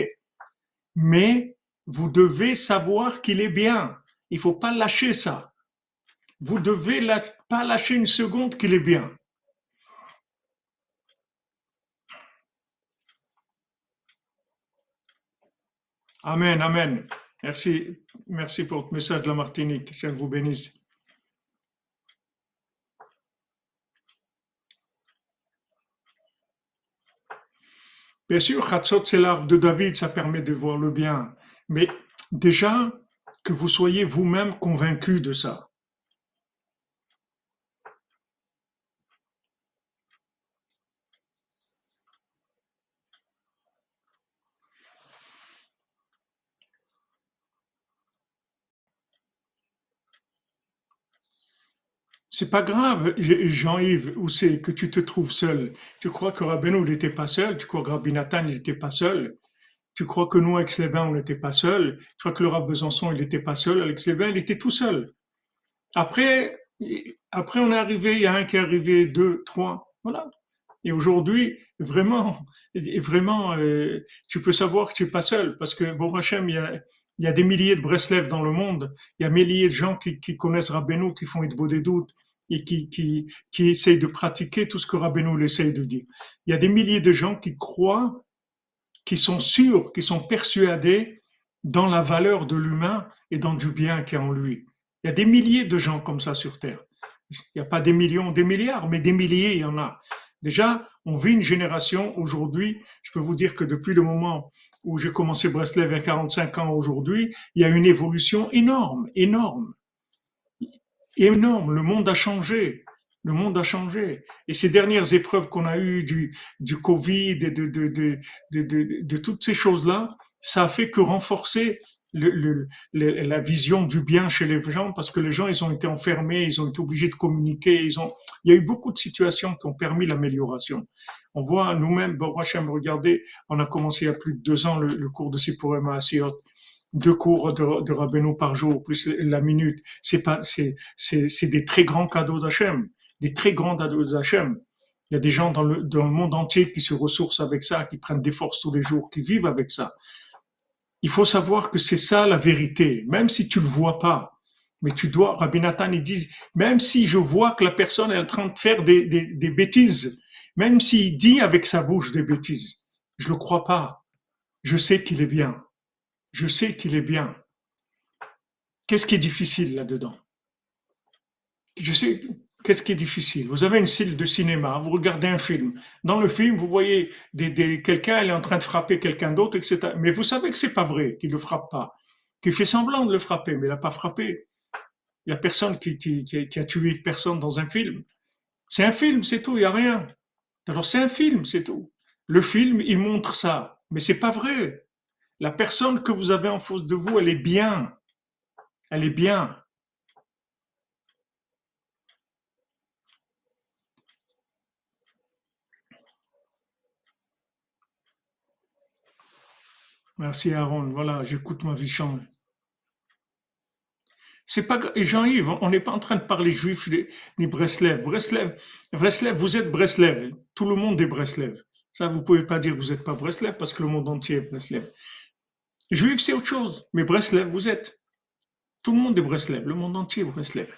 Mais vous devez savoir qu'il est bien. Il faut pas lâcher ça. Vous devez pas lâcher une seconde qu'il est bien. Amen, amen. Merci, merci pour votre message de la Martinique. Je vous bénisse. Bien sûr, Khatsot, c'est l'arbre de David, ça permet de voir le bien. Mais déjà, que vous soyez vous-même convaincu de ça. C'est pas grave, Jean-Yves, où c'est que tu te trouves seul? Tu crois que Rabbeinu n'était pas seul, tu crois que Rabbi Nathan n'était pas seul? Tu crois que nous, avec Slévin, on n'était pas seul. Tu crois que le Rav Besançon, il n'était pas seul? Avec Slévin, il était tout seul. Après, après, on est arrivé, il y a un qui est arrivé, deux, trois. Voilà. Et aujourd'hui, vraiment, vraiment, euh, tu peux savoir que tu n'es pas seul. Parce que, bon, Hachem, il y a, des milliers de Breslev dans le monde. Il y a des milliers de gens qui, connaissent Rabbeinu, qui font beau des doutes et qui, qui, qui essayent de pratiquer tout ce que Rabbeinu essaye de dire. Il y a des milliers de gens qui croient qui sont sûrs, qui sont persuadés dans la valeur de l'humain et dans du bien qui est en lui. Il y a des milliers de gens comme ça sur Terre. Il n'y a pas des millions, des milliards, mais des milliers, il y en a. Déjà, on vit une génération aujourd'hui, je peux vous dire que depuis le moment où j'ai commencé Breslev à 45 ans aujourd'hui, il y a une évolution énorme, énorme, énorme. Le monde a changé. Le monde a changé. Et ces dernières épreuves qu'on a eues du, du Covid et de, de, de, de, de toutes ces choses-là, ça a fait que renforcer le, le, la vision du bien chez les gens parce que les gens, ils ont été enfermés, ils ont été obligés de communiquer, ils ont, il y a eu beaucoup de situations qui ont permis l'amélioration. On voit nous-mêmes, bon, Hachem, regardez, on a commencé il y a plus de deux ans le, cours de Sipurema Asiot, deux cours de, de Rabbeinu par jour, plus la minute. C'est pas, c'est, c'est, c'est des très grands cadeaux d'Hachem des très grandes d'Hachem. Il y a des gens dans le, dans le monde entier qui se ressourcent avec ça, qui prennent des forces tous les jours, qui vivent avec ça. Il faut savoir que c'est ça la vérité, même si tu le vois pas. Mais tu dois, Rabbi Nathan, il dit, même si je vois que la personne est en train de faire des, des, des bêtises, même s'il dit avec sa bouche des bêtises, je le crois pas. Je sais qu'il est bien. Je sais qu'il est bien. Qu'est-ce qui est difficile là-dedans? Je sais, qu'est-ce qui est difficile? Vous avez une salle de cinéma, vous regardez un film. Dans le film, vous voyez quelqu'un, elle est en train de frapper quelqu'un d'autre, etc. Mais vous savez que c'est pas vrai, qu'il ne frappe pas, qu'il fait semblant de le frapper, mais il n'a pas frappé. Il n'y a personne qui, qui, a tué personne dans un film. C'est un film, c'est tout, il n'y a rien. Alors c'est un film, c'est tout. Le film, il montre ça, mais c'est pas vrai. La personne que vous avez en face de vous, elle est bien. Elle est bien. Merci Aaron. Voilà, j'écoute ma vie changer. C'est pas Jean-Yves, on n'est pas en train de parler juif ni Breslev. Breslev, Breslev, vous êtes Breslev. Tout le monde est Breslev. Ça, vous pouvez pas dire que vous n'êtes pas Breslev parce que le monde entier est Breslev. Juif, c'est autre chose. Mais Breslev, vous êtes. Tout le monde est Breslev. Le monde entier est Breslev.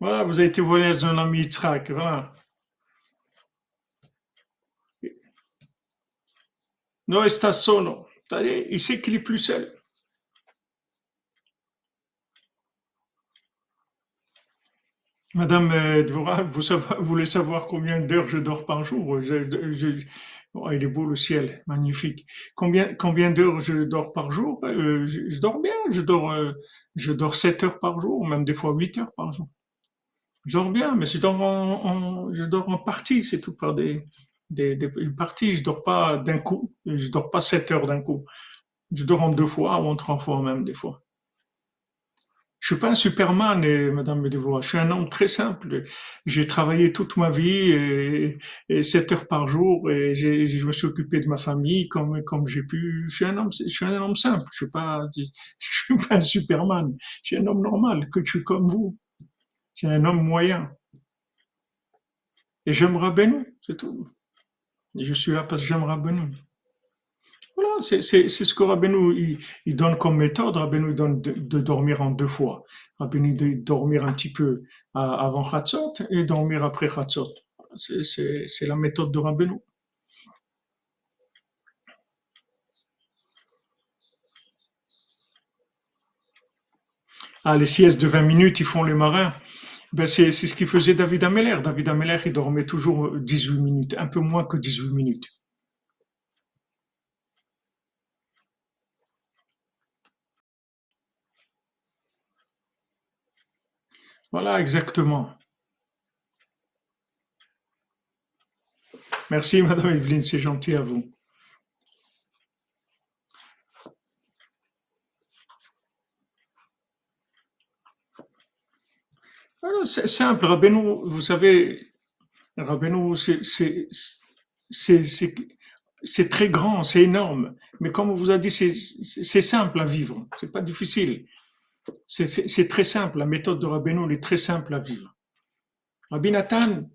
Voilà, vous avez été voyage d'un ami. Voilà. No está il sait qu'il est plus seul. Madame euh, Dvora, vous, voulez savoir combien d'heures je dors par jour? Oh, Il est beau le ciel, magnifique. Combien, d'heures je dors par jour? Euh, je, dors bien, je dors, euh, je dors 7 heures par jour, même des fois 8 heures par jour. Je dors bien, mais je dors en, je dors en partie, c'est tout par des, des, des, une partie, je dors pas d'un coup, je dors pas sept heures d'un coup. Je dors en deux fois ou en trois fois même des fois. Je suis pas un Superman, et, Madame Medevora. Je suis un homme très simple. J'ai travaillé toute ma vie et, et 7 heures par jour et je me suis occupé de ma famille comme comme j'ai pu. Je suis un homme, je suis un homme simple. Je suis pas, [LAUGHS] je suis pas un Superman. Je suis un homme normal, que je suis comme vous. Je suis un homme moyen. Et j'aime Rabbeinu, c'est tout je suis là parce que j'aime Rabbeinu. Voilà, c'est ce que Rabbeinu il, donne comme méthode. Rabbeinu donne de, dormir en deux fois. Rabbeinu de dormir un petit peu avant Chatzot et dormir après Chatzot. C'est la méthode de Rabbeinu. Ah, les siestes de 20 minutes, ils font les marins. Ben c'est ce qu'il faisait David Ameller. David Ameller, il dormait toujours 18 minutes, un peu moins que 18 minutes. Voilà, exactement. Merci, Madame Evelyne, c'est gentil à vous. C'est simple, Rabbeinu, vous savez, Rabbeinu, c'est très grand, c'est énorme. Mais comme on vous a dit, c'est simple à vivre, c'est pas difficile. C'est très simple, la méthode de Rabbeinu est très simple à vivre. Rabbi Nathan,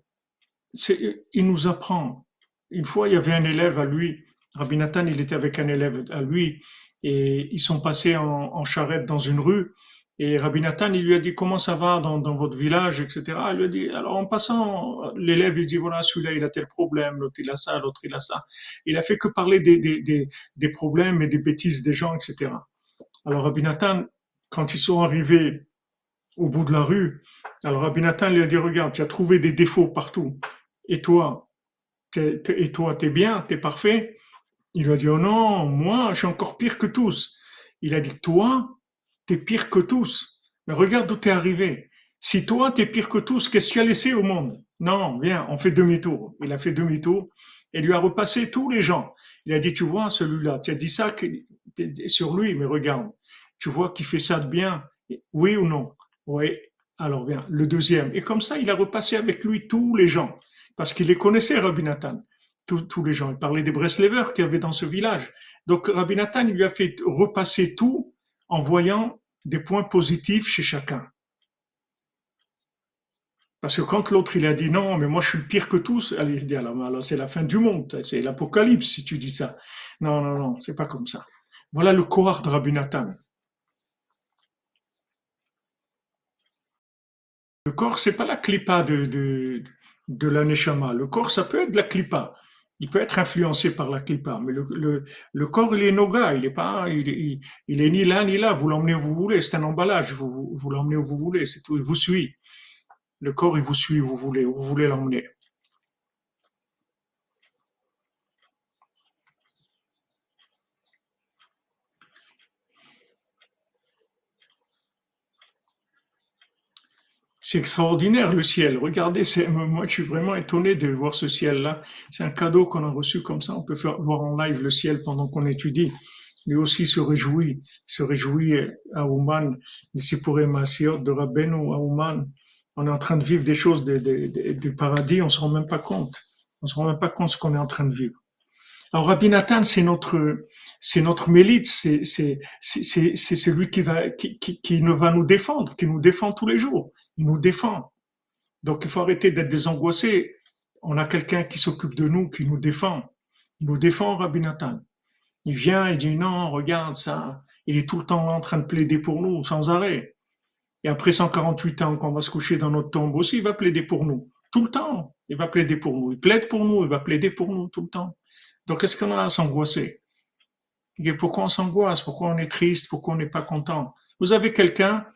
il nous apprend. Une fois, il y avait un élève à lui, Rabbi Nathan, il était avec un élève à lui, et ils sont passés en charrette dans une rue, et Rabbi Nathan, il lui a dit comment ça va dans, votre village, etc. Il lui a dit, alors en passant, l'élève lui dit, voilà, celui-là, il a tel problème, l'autre, il a ça, l'autre, il a ça. Il a fait que parler des, des, des, des, problèmes et des bêtises des gens, etc. Alors Rabbi Nathan, quand ils sont arrivés au bout de la rue, alors Rabbi Nathan lui a dit, regarde, tu as trouvé des défauts partout. Et toi, t'es, et toi, t'es bien, t'es parfait. Il lui a dit, oh non, moi, je suis encore pire que tous. Il a dit, toi, t'es pire que tous. Mais regarde où t'es arrivé. Si toi, t'es pire que tous, qu'est-ce que tu as laissé au monde? Non, viens, on fait demi-tour. Il a fait demi-tour et lui a repassé tous les gens. Il a dit, tu vois, celui-là, tu as dit ça sur lui, mais regarde, tu vois qu'il fait ça de bien, oui ou non? Oui. Alors viens, le deuxième. Et comme ça, il a repassé avec lui tous les gens, parce qu'il les connaissait, Rabbi Nathan. Tous, les gens. Il parlait des Breslevers qu'il y avait dans ce village. Donc Rabbi Nathan, il lui a fait repasser tout en voyant des points positifs chez chacun. Parce que quand l'autre il a dit non, mais moi je suis le pire que tous, il dit alors, alors c'est la fin du monde, c'est l'apocalypse si tu dis ça. Non, non, non, c'est pas comme ça. Voilà le corps de Rabbi Nathan. Le corps, c'est pas la clipa de, de la neshama. Le corps, ça peut être la klipa. Il peut être influencé par la klipa, mais le, le, corps, il est noga, il est pas, il, il, est ni là ni là. Vous l'emmenez où vous voulez, c'est un emballage. Vous, vous, l'emmenez où vous voulez, c'est tout. Il vous suit. Le corps, il vous suit où vous voulez, vous voulez l'emmener. C'est extraordinaire le ciel. Regardez, moi je suis vraiment étonné de voir ce ciel-là. C'est un cadeau qu'on a reçu comme ça. On peut voir en live le ciel pendant qu'on étudie. Lui aussi se réjouit, se réjouit à Ouman, les Masiot de Rabbeinu à Ouman. On est en train de vivre des choses du paradis, on se rend même pas compte. On se rend même pas compte ce qu'on est en train de vivre. Alors Rabbi Nathan, c'est notre, c'est notre mélite, c'est, c'est, c'est, c'est celui qui va, qui, qui, qui va nous défendre, qui nous défend tous les jours. Il nous défend. Donc il faut arrêter d'être désangoissé. On a quelqu'un qui s'occupe de nous, qui nous défend. Il nous défend, Rabbi Nathan. Il vient, il dit non, regarde ça. Il est tout le temps en train de plaider pour nous, sans arrêt. Et après 148 ans, qu'on va se coucher dans notre tombe aussi, il va plaider pour nous. Tout le temps, il va plaider pour nous. Il plaide pour nous, il va plaider pour nous tout le temps. Donc, qu'est-ce qu'on a à s'angoisser? Pourquoi on s'angoisse? Pourquoi on est triste? Pourquoi on n'est pas content? Vous avez quelqu'un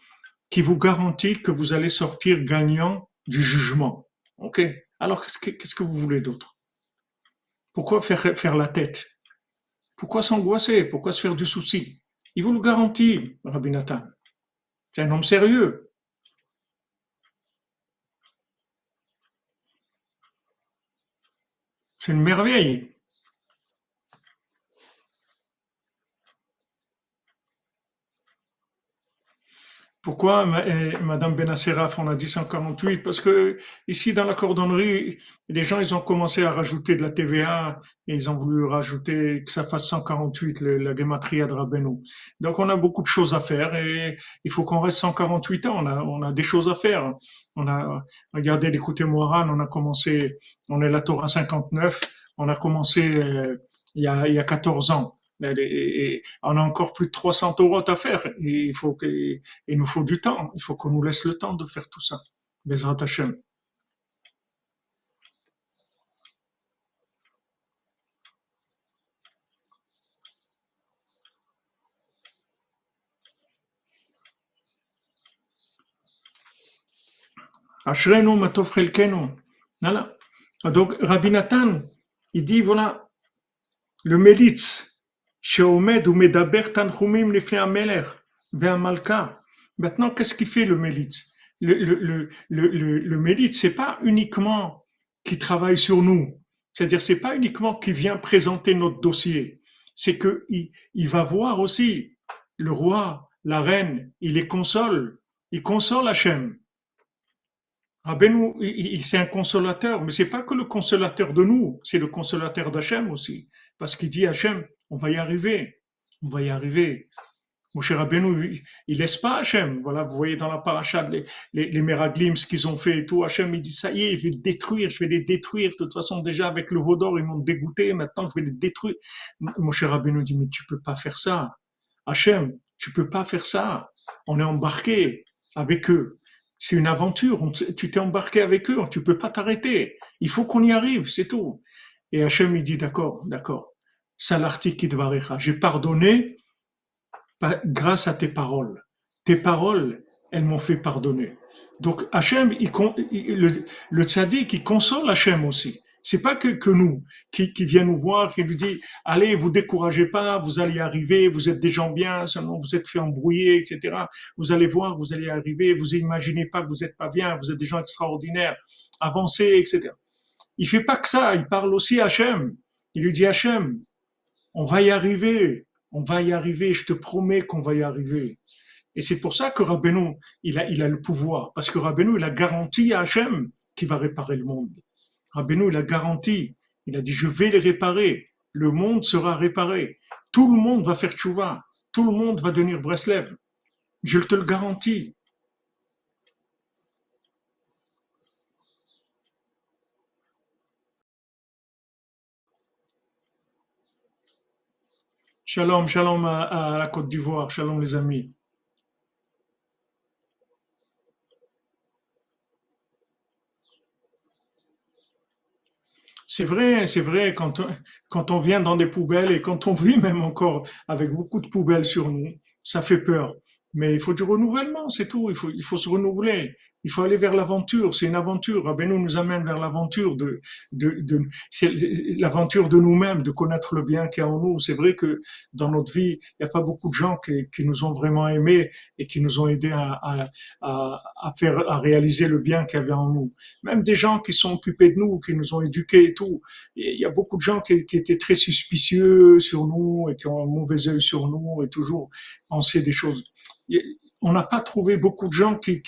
qui vous garantit que vous allez sortir gagnant du jugement. OK Alors, qu'est-ce que, vous voulez d'autre? Pourquoi faire, faire la tête? Pourquoi s'angoisser? Pourquoi se faire du souci? Il vous le garantit, Rabbi Nathan. C'est un homme sérieux. C'est une merveille. Pourquoi, Madame Benasseraf, on a dit 148 Parce que ici, dans la cordonnerie, les gens, ils ont commencé à rajouter de la TVA et ils ont voulu rajouter que ça fasse 148, la gématria de Rabbeinu. Donc, on a beaucoup de choses à faire et il faut qu'on reste 148 ans. On a, on a des choses à faire. On a, regardez, l'écouter Moiran, on a commencé, on est la Torah 59, on a commencé euh, il, y a, il y a 14 ans on a encore plus de 300 euros à faire. Et il nous faut du temps. Il faut qu'on nous laisse le temps de faire tout ça. Les Hashem. Ashrenu matov Voilà. Donc, Rabbi Nathan, il dit, voilà, le Mélitz, Maintenant, qu'est-ce qui fait le mélite Le, le, le, le, c'est pas uniquement qui travaille sur nous. C'est-à-dire, c'est pas uniquement qui vient présenter notre dossier. C'est que il va voir aussi le roi, la reine, il les console. Il console Hachem. Rabbeinu, il, c'est un consolateur, mais c'est pas que le consolateur de nous, c'est le consolateur d'Hachem aussi. Parce qu'il dit Hachem, on va y arriver, on va y arriver. Mon cher Rabbeinu, il laisse pas Hachem. Voilà, vous voyez dans la paracha les, les, les ce qu'ils ont fait et tout. Hachem, il dit, ça y est, je vais les détruire, je vais les détruire. De toute façon, déjà, avec le Vaudor, ils m'ont dégoûté. Maintenant, je vais les détruire. Mon cher Rabbeinu dit, mais tu peux pas faire ça. Hachem, tu peux pas faire ça. On est embarqué avec eux. C'est une aventure. tu t'es embarqué avec eux. Tu peux pas t'arrêter. Il faut qu'on y arrive, c'est tout. Et Hachem, il dit, d'accord, d'accord. J'ai pardonné grâce à tes paroles. Tes paroles, elles m'ont fait pardonner. Donc Hachem, il, le, le tzaddik, il console Hachem aussi. C'est pas que, que nous qui, qui vient nous voir, qui lui dit allez, vous découragez pas, vous allez arriver, vous êtes des gens bien, seulement vous êtes fait embrouiller, etc. Vous allez voir, vous allez arriver, vous imaginez pas que vous êtes pas bien, vous êtes des gens extraordinaires, avancez, etc. Il fait pas que ça, il parle aussi à Hachem. Il lui dit Hachem, on va y arriver, on va y arriver, je te promets qu'on va y arriver. Et c'est pour ça que Rabbeinu, il a, il a le pouvoir, parce que Rabbeinu, il a garanti à Hachem qu'il va réparer le monde. Rabbeinu, il a garanti, il a dit, je vais les réparer, le monde sera réparé, tout le monde va faire tchouva, tout le monde va devenir Breslev. Je te le garantis. Shalom, shalom à, la Côte d'Ivoire, shalom les amis. C'est vrai, c'est vrai, quand on, vient dans des poubelles et quand on vit même encore avec beaucoup de poubelles sur nous, ça fait peur. Mais il faut du renouvellement, c'est tout. Il faut, il faut se renouveler. Il faut aller vers l'aventure. C'est une aventure. Rabbeinu nous amène vers l'aventure de, de, de l'aventure de nous-mêmes, de connaître le bien qui est en nous. C'est vrai que dans notre vie, il n'y a pas beaucoup de gens qui, qui, nous ont vraiment aimés et qui nous ont aidés à, à, à, faire, à réaliser le bien qu'il y avait en nous. Même des gens qui sont occupés de nous, qui nous ont éduqués et tout. Il y a beaucoup de gens qui, qui étaient très suspicieux sur nous et qui ont un mauvais œil sur nous et toujours pensaient des choses on n'a pas trouvé beaucoup de gens qui,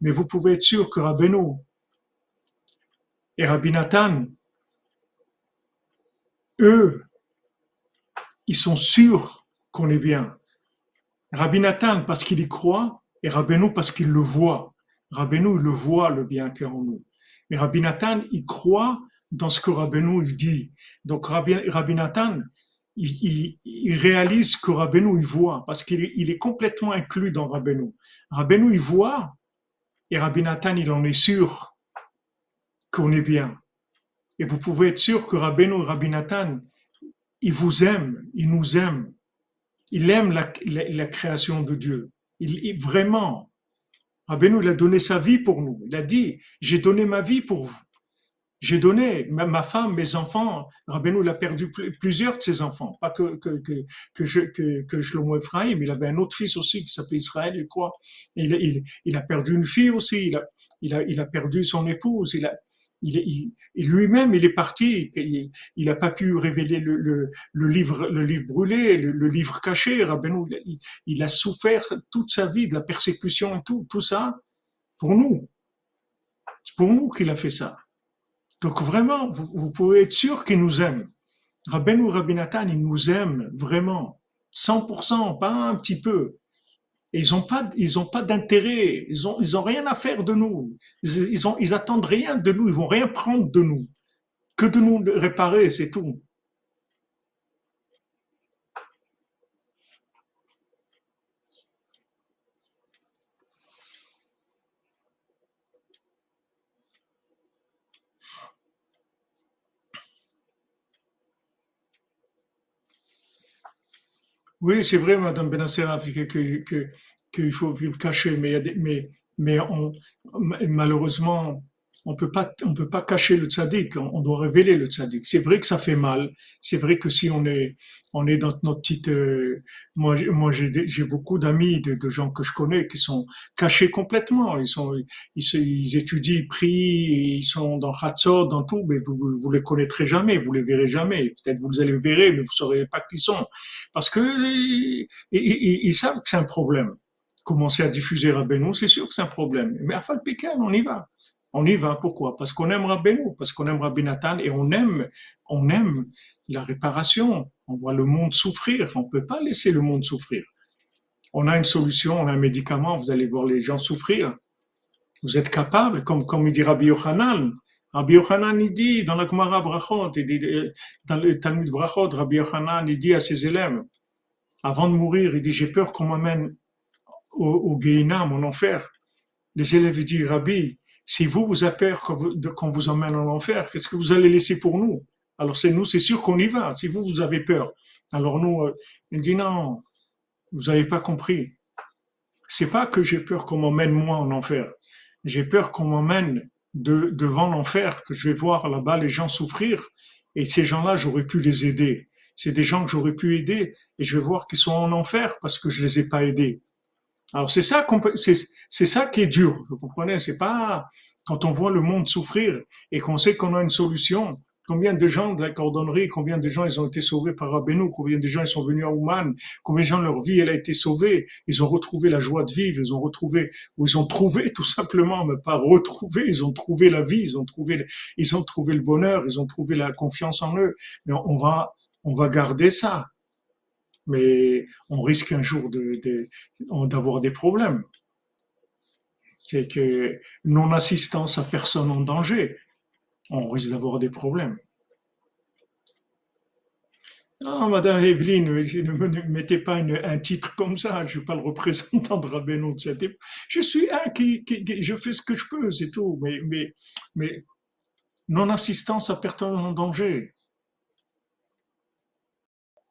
mais vous pouvez être sûr que Rabbeinu et Rabbi Nathan, eux, ils sont sûrs qu'on est bien. Rabbi Nathan parce qu'il y croit et Rabbeinu parce qu'il le voit. Rabbeinu, il le voit, le bien qu'il y a en nous. Mais Rabbi Nathan, il croit dans ce que Rabbeinu dit. Donc Rabbi, Rabbi Nathan, il, réalise que Rabbeinu il voit, parce qu'il est, complètement inclus dans Rabbeinu. Rabbeinu il voit, et Rabbi Nathan il en est sûr qu'on est bien. Et vous pouvez être sûr que Rabbeinu et Rabbi Nathan, il vous aime, il nous aime. Il aime la, la, création de Dieu. Il, vraiment, Rabbeinu il a donné sa vie pour nous. Il a dit, j'ai donné ma vie pour vous. J'ai donné ma, femme, mes enfants. Rabbeinu il a perdu plusieurs de ses enfants, pas que que que que, je, que, que Shlomo Ephraim. Il avait un autre fils aussi qui s'appelait Israël, je crois. Il, il, il a perdu une fille aussi. Il a il a il a perdu son épouse. Il a il, il lui-même, il est parti. Il n'a pas pu révéler le, le, le, livre, le livre brûlé, le, livre caché. Rabbeinu, il, il, a souffert toute sa vie de la persécution et tout, tout ça pour nous. C'est pour nous qu'il a fait ça. Donc vraiment, vous, pouvez être sûr qu'ils nous aiment. Rabben ou Rabbi Nathan, ils nous aiment vraiment. 100%, pas un petit peu. Ils n'ont pas, ils ont pas d'intérêt. Ils ont, ils ont rien à faire de nous. Ils, ils, ils attendent rien de nous. Ils vont rien prendre de nous. Que de nous réparer, c'est tout. Oui, c'est vrai, Madame Benassera, qu'il que, que, qu'il faut le cacher, mais, mais, mais on, malheureusement, on peut pas, on peut pas cacher le tzaddik, on, doit révéler le tzaddik. C'est vrai que ça fait mal. C'est vrai que si on est, on est dans notre petite, euh, moi, moi j'ai, beaucoup d'amis, de, gens que je connais qui sont cachés complètement. Ils sont, ils, ils étudient, ils prient, ils sont dans Hatzot, dans tout, mais vous, vous les connaîtrez jamais, vous les verrez jamais. Peut-être vous les verrez, mais vous saurez pas qui sont. Parce que, ils, ils, savent que c'est un problème. Commencer à diffuser Rabbeinu, c'est sûr que c'est un problème. Mais à Falpiken, on y va. On y va. Pourquoi? Parce qu'on aime Rabbeinu, parce qu'on aime Rabbi Nathan et on aime, on aime la réparation. On voit le monde souffrir. On ne peut pas laisser le monde souffrir. On a une solution, on a un médicament. Vous allez voir les gens souffrir. Vous êtes capable, comme, comme il dit Rabbi Yochanan. Rabbi Yochanan, il dit dans la Gemara Brachot, dit, dans le Talmud Brachot, Rabbi Yochanan, il dit à ses élèves, avant de mourir, il dit, j'ai peur qu'on m'amène au, au mon enfer. Les élèves disent, Rabbi, si vous, vous avez peur qu'on vous, emmène en enfer, qu'est-ce que vous allez laisser pour nous? Alors c'est nous, c'est sûr qu'on y va. Si vous, vous avez peur. Alors nous, euh, il dit non, vous n'avez pas compris. C'est pas que j'ai peur qu'on m'emmène moi en enfer. J'ai peur qu'on m'emmène de, devant l'enfer, que je vais voir là-bas les gens souffrir. Et ces gens-là, j'aurais pu les aider. C'est des gens que j'aurais pu aider et je vais voir qu'ils sont en enfer parce que je les ai pas aidés. Alors c'est ça c'est ça qui est dur, vous comprenez? C'est pas quand on voit le monde souffrir et qu'on sait qu'on a une solution. Combien de gens de la cordonnerie, combien de gens ils ont été sauvés par Rabbeinu, combien de gens ils sont venus à Ouman, combien de gens leur vie elle a été sauvée, ils ont retrouvé la joie de vivre, ils ont retrouvé, ou ils ont trouvé [LAUGHS] tout simplement, mais pas retrouvé, ils ont trouvé la vie, ils ont trouvé, ils ont trouvé le bonheur, ils ont trouvé la confiance en eux. Mais on va, on va garder ça mais on risque un jour d'avoir des problèmes. Que, non-assistance à personne en danger, on risque d'avoir des problèmes. Non, Madame Evelyne, ne me mettez pas un titre comme ça. Je ne suis pas le représentant de Rabbeinu. Je suis un qui, je fais ce que je peux, c'est tout. Mais Non-assistance à personne en danger.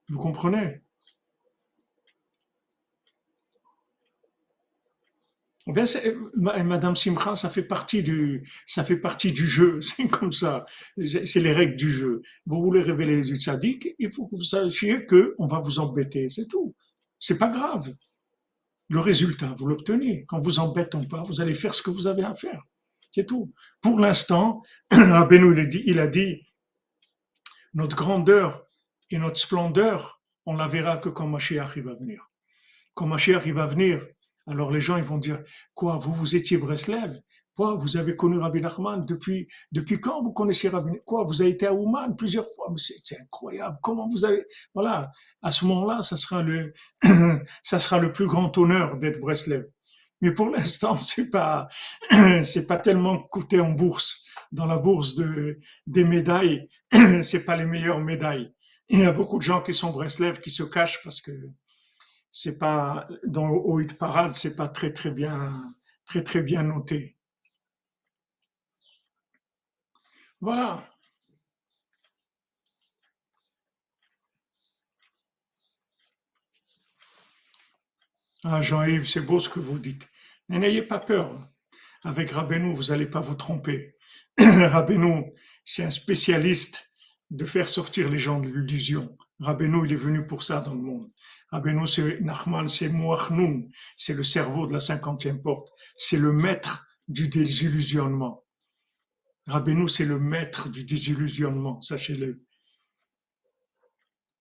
Vous comprenez? Bien, Madame Simcha, ça fait partie du, ça fait partie du jeu. [LAUGHS] C'est comme ça. C'est les règles du jeu. Vous voulez révéler du tzaddik, il faut que vous sachiez que on va vous embêter. C'est tout. C'est pas grave. Le résultat, vous l'obtenez. Quand vous embêtons pas, vous allez faire ce que vous avez à faire. C'est tout. Pour l'instant, [CLEARS THROAT] Rabbeinu, il a dit, notre grandeur et notre splendeur, on la verra que quand Mashiach va venir. Quand Mashiach va venir, alors les gens ils vont dire quoi Vous vous étiez Breslev? Quoi Vous avez connu Rabbi Nachman depuis depuis quand vous connaissez Rabbi Quoi Vous avez été à Ouman plusieurs fois? C'est incroyable. Comment vous avez Voilà. À ce moment-là, ça sera le [CLEARS THROAT] ça sera le plus grand honneur d'être Breslev. Mais pour l'instant, [LAUGHS] c'est pas [CLEARS THROAT] c'est pas tellement coûté en bourse. Dans la bourse de des médailles, [CLEARS THROAT] c'est pas les meilleures médailles. Il y a beaucoup de gens qui sont Breslev qui se cachent parce que c'est pas dans le hit parade, c'est pas très très bien très très bien noté. Voilà. Ah Jean-Yves, c'est beau ce que vous dites. Mais n'ayez pas peur. Avec Rabbeinu, vous n'allez pas vous tromper. [COUGHS] Rabbeinu, c'est un spécialiste de faire sortir les gens de l'illusion. Rabbeinu, il est venu pour ça dans le monde. Rabbeinu, c'est Nachman, c'est c'est le cerveau de la cinquantième porte, c'est le maître du désillusionnement. Rabbeinu, c'est le maître du désillusionnement, sachez-le.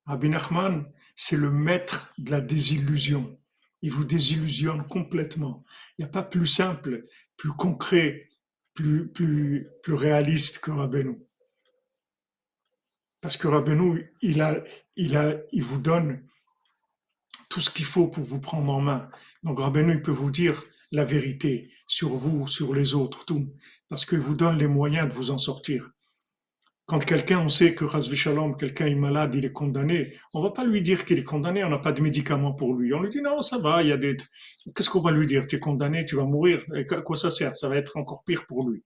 Rabbi Nachman, c'est le maître de la désillusion. Il vous désillusionne complètement. Il n'y a pas plus simple, plus concret, plus, plus, plus réaliste que Rabbeinu. Parce que Rabbeinu, il, a, il, a, il vous donne tout ce qu'il faut pour vous prendre en main. Donc Rabbeinu, il peut vous dire la vérité sur vous, sur les autres, tout. Parce qu'il vous donne les moyens de vous en sortir. Quand quelqu'un, on sait que Razvi Shalom, quelqu'un est malade, il est condamné, on va pas lui dire qu'il est condamné, on n'a pas de médicaments pour lui. On lui dit non, ça va, il y a des. Qu'est-ce qu'on va lui dire? Tu es condamné, tu vas mourir. À quoi ça sert? Ça va être encore pire pour lui.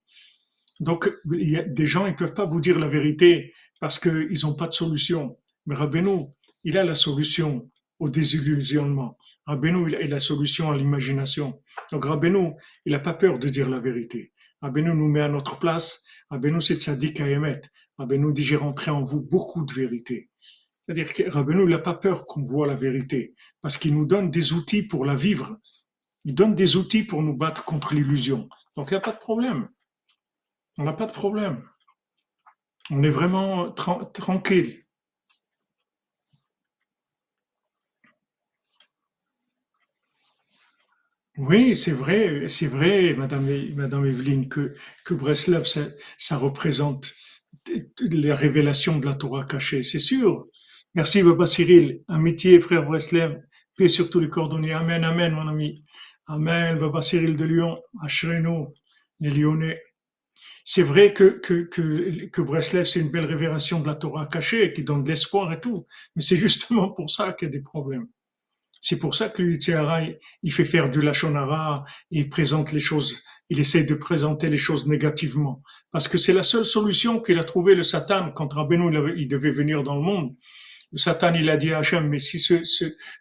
Donc, il y a des gens, ils peuvent pas vous dire la vérité parce qu'ils n'ont pas de solution. Mais Rabbeinu, il a la solution au désillusionnement. Rabbeinu, il a la solution à l'imagination. Donc Rabbeinu, il n'a pas peur de dire la vérité. Rabbeinu nous met à notre place. Rabbeinu, c'est tzaddik Ayemet. Rabbeinu dit, j'ai rentré en vous beaucoup de vérité. C'est-à-dire que Rabbeinu, il n'a pas peur qu'on voit la vérité, parce qu'il nous donne des outils pour la vivre. Il donne des outils pour nous battre contre l'illusion. Donc il n'y a pas de problème. On n'a pas de problème. On est vraiment tranquille. Oui, c'est vrai, c'est vrai, Madame, Madame Evelyne, que, que Breslev, ça, représente les révélations de la Torah cachée, c'est sûr. Merci, Baba Cyril. Amitié, frère Breslev. Paix sur tous les cordonniers. Amen, amen, mon ami. Amen, Baba Cyril de Lyon. Ashrenu, les Lyonnais. C'est vrai que, que, que, que Breslev, c'est une belle révélation de la Torah cachée qui donne de l'espoir et tout. Mais c'est [LAUGHS] justement pour ça qu'il y a des problèmes. C'est pour ça que l'Yitzhara, il fait faire du Lachonara, il présente les choses, il essaie de présenter les choses négativement. Parce que c'est la seule solution qu'il a trouvé le Satan quand Rabbeinu il devait venir dans le monde. Le Satan, il a dit à Hachem, mais si ce,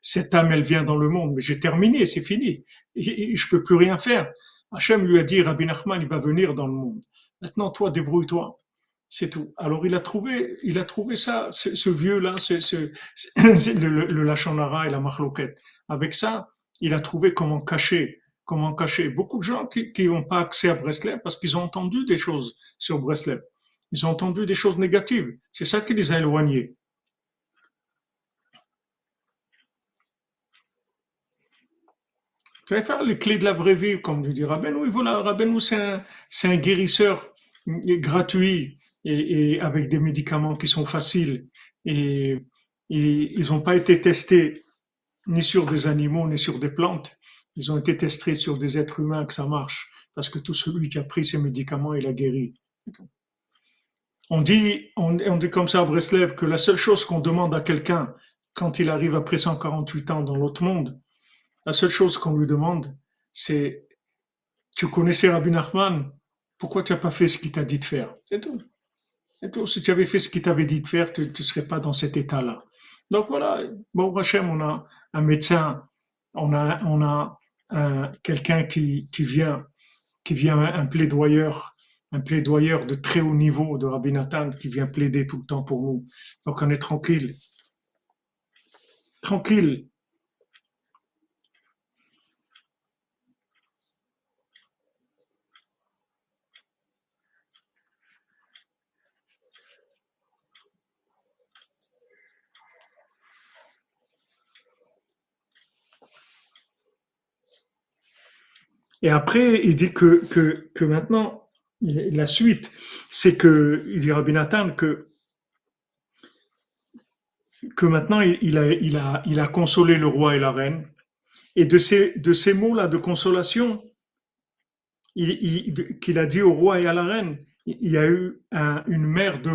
cette âme, elle vient dans le monde, mais j'ai terminé, c'est fini. Je peux plus rien faire. Hachem lui a dit, Rabbi Nachman, il va venir dans le monde. Maintenant, toi, débrouille-toi. C'est tout. Alors il a trouvé, il a trouvé ça, ce, vieux-là, [COUGHS] le, Lachonara et la Marloquette. Avec ça, il a trouvé comment cacher, comment cacher. Beaucoup de gens qui n'ont pas accès à Breslev parce qu'ils ont entendu des choses sur Breslev. Ils ont entendu des choses négatives. C'est ça qui les a éloignés. Tu vas faire les clés de la vraie vie, comme vous dit Rabbeinu. Oui, voilà, Rabbeinu, c'est un, un guérisseur gratuit et, avec des médicaments qui sont faciles. Et, ils n'ont pas été testés ni sur des animaux ni sur des plantes. Ils ont été testés sur des êtres humains que ça marche. Parce que tout celui qui a pris ces médicaments, il a guéri. On dit, on, dit comme ça à Breslev que la seule chose qu'on demande à quelqu'un quand il arrive après 148 ans dans l'autre monde, la seule chose qu'on lui demande, c'est Tu connaissais Rabbi Nachman? Pourquoi tu n'as pas fait ce qu'il t'a dit de faire? C'est tout. Et toi, si tu avais fait ce qu'il t'avait dit de faire, tu ne serais pas dans cet état-là. Donc voilà, bon, Hachem, on a un médecin, on a, on a quelqu'un qui, qui vient, qui vient un plaidoyeur, un plaidoyeur de très haut niveau de Rabbi Nathan qui vient plaider tout le temps pour nous. Donc on est tranquille. Tranquille. Et après, il dit que, maintenant, la suite, c'est que, il dit Rabbi Nathan que, maintenant il a, consolé le roi et la reine. Et de ces, de ces mots-là de consolation, qu'il a dit au roi et à la reine, il y a eu une mer de,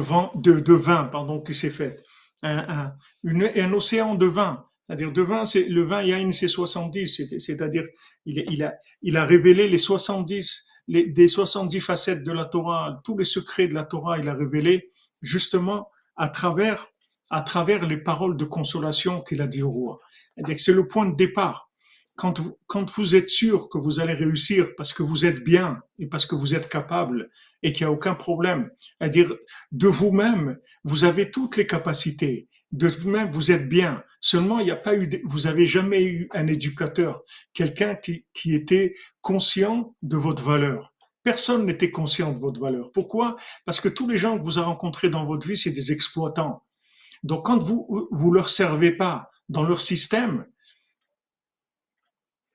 vin, pardon, qui s'est faite, un, un océan de vin. C'est-à-dire, c'est, le vin Yain, c'est 70. C'est-à-dire, il, il, a, il a révélé les 70, les, des 70 facettes de la Torah, tous les secrets de la Torah, il a révélé justement à travers, à travers les paroles de consolation qu'il a dit au roi. C'est-à-dire que c'est le point de départ. Quand vous, quand vous êtes sûr que vous allez réussir parce que vous êtes bien et parce que vous êtes capable et qu'il n'y a aucun problème, c'est-à-dire de vous-même, vous avez toutes les capacités de vous-même, vous êtes bien. Seulement, il n'y a pas eu, vous avez jamais eu un éducateur, quelqu'un qui, qui était conscient de votre valeur. Personne n'était conscient de votre valeur. Pourquoi? Parce que tous les gens que vous avez rencontrés dans votre vie, c'est des exploitants. Donc, quand vous vous leur servez pas dans leur système,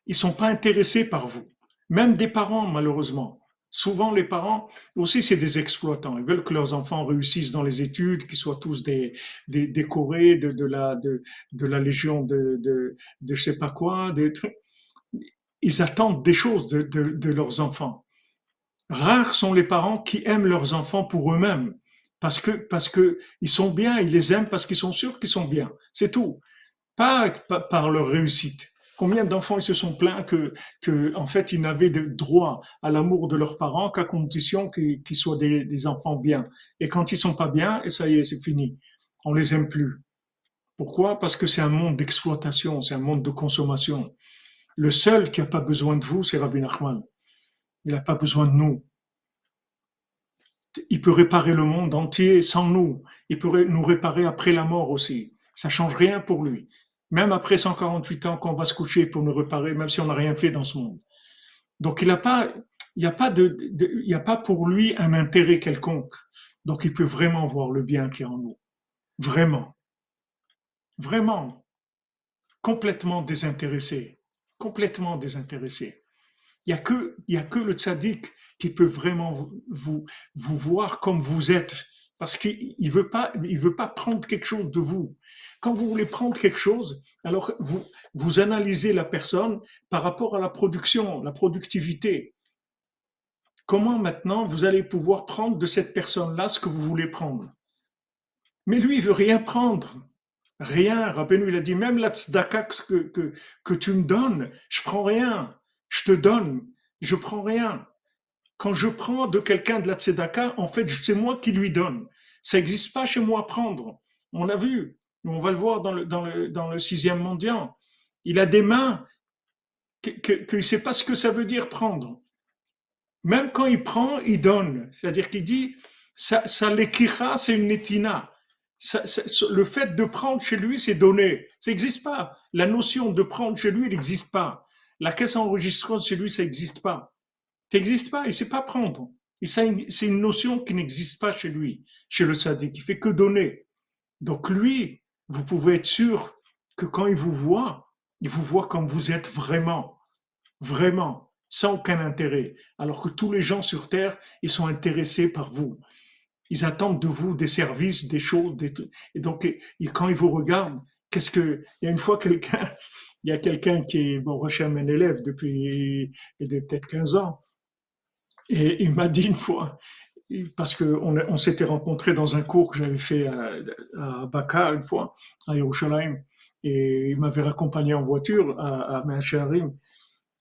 ils sont pas intéressés par vous. Même des parents, malheureusement. Souvent, les parents aussi, c'est des exploitants. Ils veulent que leurs enfants réussissent dans les études, qu'ils soient tous des, décorés de, la, de, la légion de, de, de je sais pas quoi. Des Ils attendent des choses de, de, leurs enfants. Rares sont les parents qui aiment leurs enfants pour eux-mêmes, parce que parce que ils sont bien, ils les aiment parce qu'ils sont sûrs qu'ils sont bien. C'est tout. Pas par leur réussite. Combien d'enfants se sont plaints que, en fait, ils n'avaient de droit à l'amour de leurs parents qu'à condition qu'ils soient des, enfants bien. Et quand ils sont pas bien, et ça y est, c'est fini. On les aime plus. Pourquoi? Parce que c'est un monde d'exploitation, c'est un monde de consommation. Le seul qui n'a pas besoin de vous, c'est Rabbi Nachman. Il n'a pas besoin de nous. Il peut réparer le monde entier sans nous. Il pourrait nous réparer après la mort aussi. Ça change rien pour lui même après 148 ans qu'on va se coucher pour nous réparer, même si on n'a rien fait dans ce monde. Donc il n'y a pas pour lui un intérêt quelconque. Donc il peut vraiment voir le bien qui est en nous. Vraiment. Vraiment. Complètement désintéressé. Complètement désintéressé. Il n'y a que, le tzaddik qui peut vraiment vous, voir comme vous êtes parce qu'il ne veut pas prendre quelque chose de vous. Quand vous voulez prendre quelque chose, alors vous, vous analysez la personne par rapport à la production, la productivité. Comment maintenant vous allez pouvoir prendre de cette personne-là ce que vous voulez prendre? Mais lui, il veut rien prendre. Rien. Rabbeinu, il a dit, même la tzedaka que, que, que tu me donnes, je prends rien. Je te donne, je prends rien. Quand je prends de quelqu'un de la tzedaka, en fait, c'est moi qui lui donne. Ça n'existe pas chez moi à prendre. On a vu. On va le voir dans le, sixième mondial. Il a des mains qu'il ne sait pas ce que ça veut dire prendre. Même quand il prend, il donne. C'est-à-dire qu'il dit, ça, ça c'est une netina. le fait de prendre chez lui, c'est donner. Ça n'existe pas. La notion de prendre chez lui, elle n'existe pas. La caisse enregistrante chez lui, ça n'existe pas n'existe pas, il ne sait pas prendre. C'est une notion qui n'existe pas chez lui, chez le sadique, il fait que donner. Donc lui, vous pouvez être sûr que quand il vous voit, il vous voit comme vous êtes vraiment, vraiment, sans aucun intérêt. Alors que tous les gens sur Terre, ils sont intéressés par vous. Ils attendent de vous des services, des choses, des Et donc, quand ils vous regardent, qu'est-ce que... Il y a une fois quelqu'un, [LAUGHS] il y a quelqu'un qui est, bon, recherche un élève depuis peut-être 15 ans, et il m'a dit une fois, parce qu'on on, s'était rencontrés dans un cours que j'avais fait à, à Baka une fois, à Yerushalayim, et il m'avait raccompagné en voiture à, à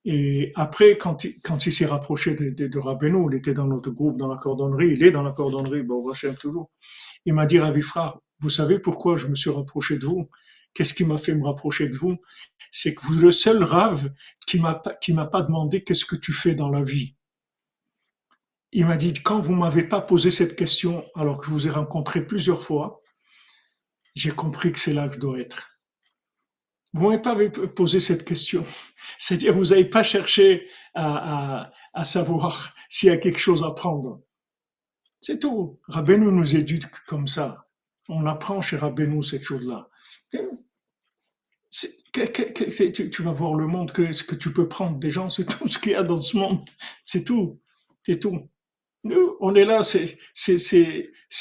Et après, quand il, quand il s'est rapproché de, de, de il était dans notre groupe, dans la cordonnerie, il est dans la cordonnerie, bon, Hachem toujours. Il m'a dit, Ravi frère, vous savez pourquoi je me suis rapproché de vous? Qu'est-ce qui m'a fait me rapprocher de vous? C'est que vous le seul rave qui m'a qui m'a pas demandé qu'est-ce que tu fais dans la vie. Il m'a dit quand vous m'avez pas posé cette question alors que je vous ai rencontré plusieurs fois, j'ai compris que c'est là que je dois être. Vous m'avez pas posé cette question. [LAUGHS] C'est-à-dire, vous n'avez pas cherché à, savoir [LAUGHS] s'il y a quelque chose à prendre. C'est tout. Rabbeinu nous éduque comme ça. On apprend chez Rabbeinu cette chose-là. Tu, tu, vas voir le monde que ce que tu peux prendre des gens, c'est tout ce qu'il y a dans ce monde. C'est tout. C'est tout. On est là, c'est,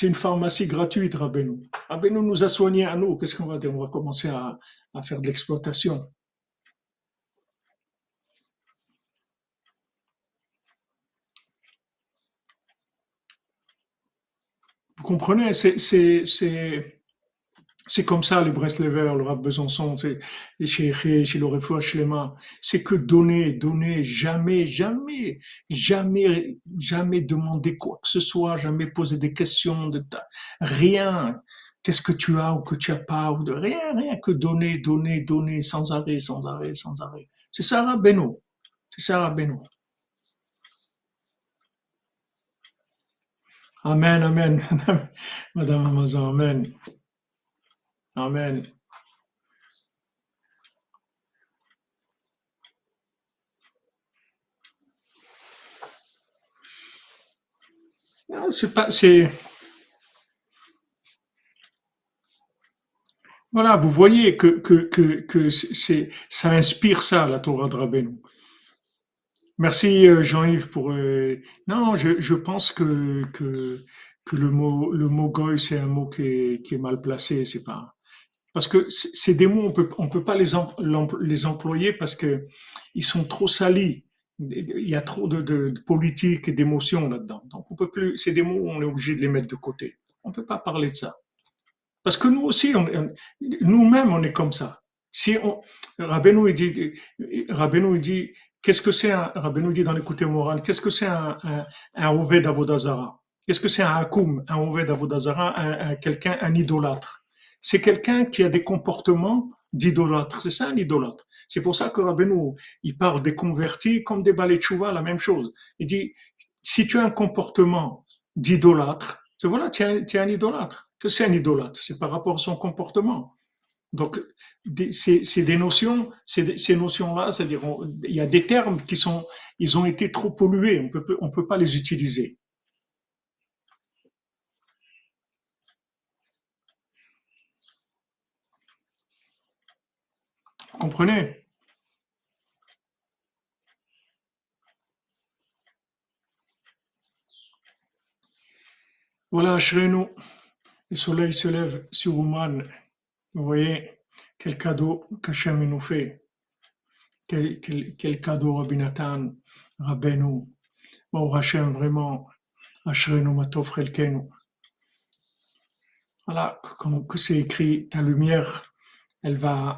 une pharmacie gratuite, Rabbeinu. Rabbeinu nous a soignés à nous. Qu'est-ce qu'on va dire? On va commencer à faire de l'exploitation. Vous comprenez? C'est, c'est, comme ça, les Breslevers, le Rav Besançon, les chez chez le Shlema. C'est que donner, donner, jamais, jamais, jamais, jamais demander quoi que ce soit, jamais poser des questions, de rien. Qu'est-ce que tu as ou que tu as pas, ou de rien, rien que donner, donner, donner, sans arrêt, sans arrêt, sans arrêt. C'est ça, Rabbeinu. C'est ça, Rabbeinu. Amen, amen. [LAUGHS] Madame Amazon, amen. Amen. c'est pas, c'est, voilà, vous voyez que, que, que, que c'est, ça inspire ça, la Torah de Rabbeinu. Merci euh, Jean-Yves pour. Euh, non, je, je pense que, que, que le mot le mot goy c'est un mot qui est, qui est mal placé. C'est pas parce que c'est des mots on peut on peut pas les les employer parce que ils sont trop salis. Il y a trop de, politique et d'émotions là-dedans. Donc on peut plus. Mots où on est obligé de les mettre de côté. On peut pas parler de ça parce que nous aussi, nous-mêmes, on est comme ça. Si on, Rabbeinu dit, Rabbeinu dit, qu'est-ce que c'est un, Rabbeinu dit dans l'écouté moral, qu'est-ce que c'est un, un, un? Qu'est-ce que c'est un Hakoum, un Oved Avodazara, un, un quelqu'un, un idolâtre? C'est quelqu'un qui a des comportements d'idolâtre. C'est ça un idolâtre. C'est pour ça que Rabbeinu, il parle des convertis comme des balais la même chose. Il dit, si tu as un comportement d'idolâtre, voilà, tu es, tu es un idolâtre. Que c'est un idolâtre? C'est par rapport à son comportement. Donc, c'est des notions, ces notions-là, c'est-à-dire, il y a des termes qui sont, ils ont été trop pollués, on peut, on peut pas les utiliser. Comprenez? Voilà, nous le soleil se lève sur Ouman. Vous voyez, quel cadeau qu'Hachem nous fait. Quel, cadeau Rabbi Nathan, Rabbeinu. Bon, Hachem, vraiment, Ashrenu Matov Relkenu. Voilà, comme c'est écrit, ta lumière, elle va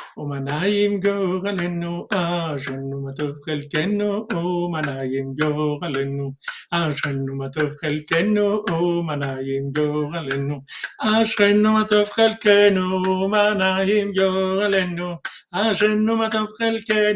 Oh, man, I'm your alennu. Ah, je ne m'attends qu'elle qu'elle qu'elle nous. Oh, man, I'm your alennu. Ah, je ne m'attends qu'elle qu'elle nous. Oh, man, I'm your alennu. Ah, je ne m'attends qu'elle qu'elle nous. Oh, man, I'm your alennu. Ah, je ne m'attends qu'elle qu'elle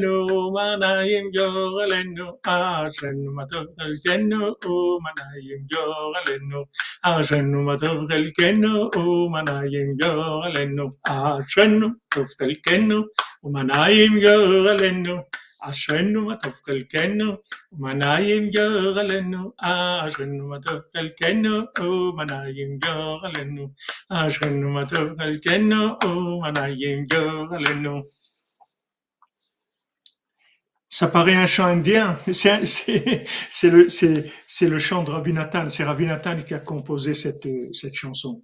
ça paraît un chant indien. C'est le, chant de Rabbi Nathan. C'est Rabbi Nathan qui a composé cette chanson.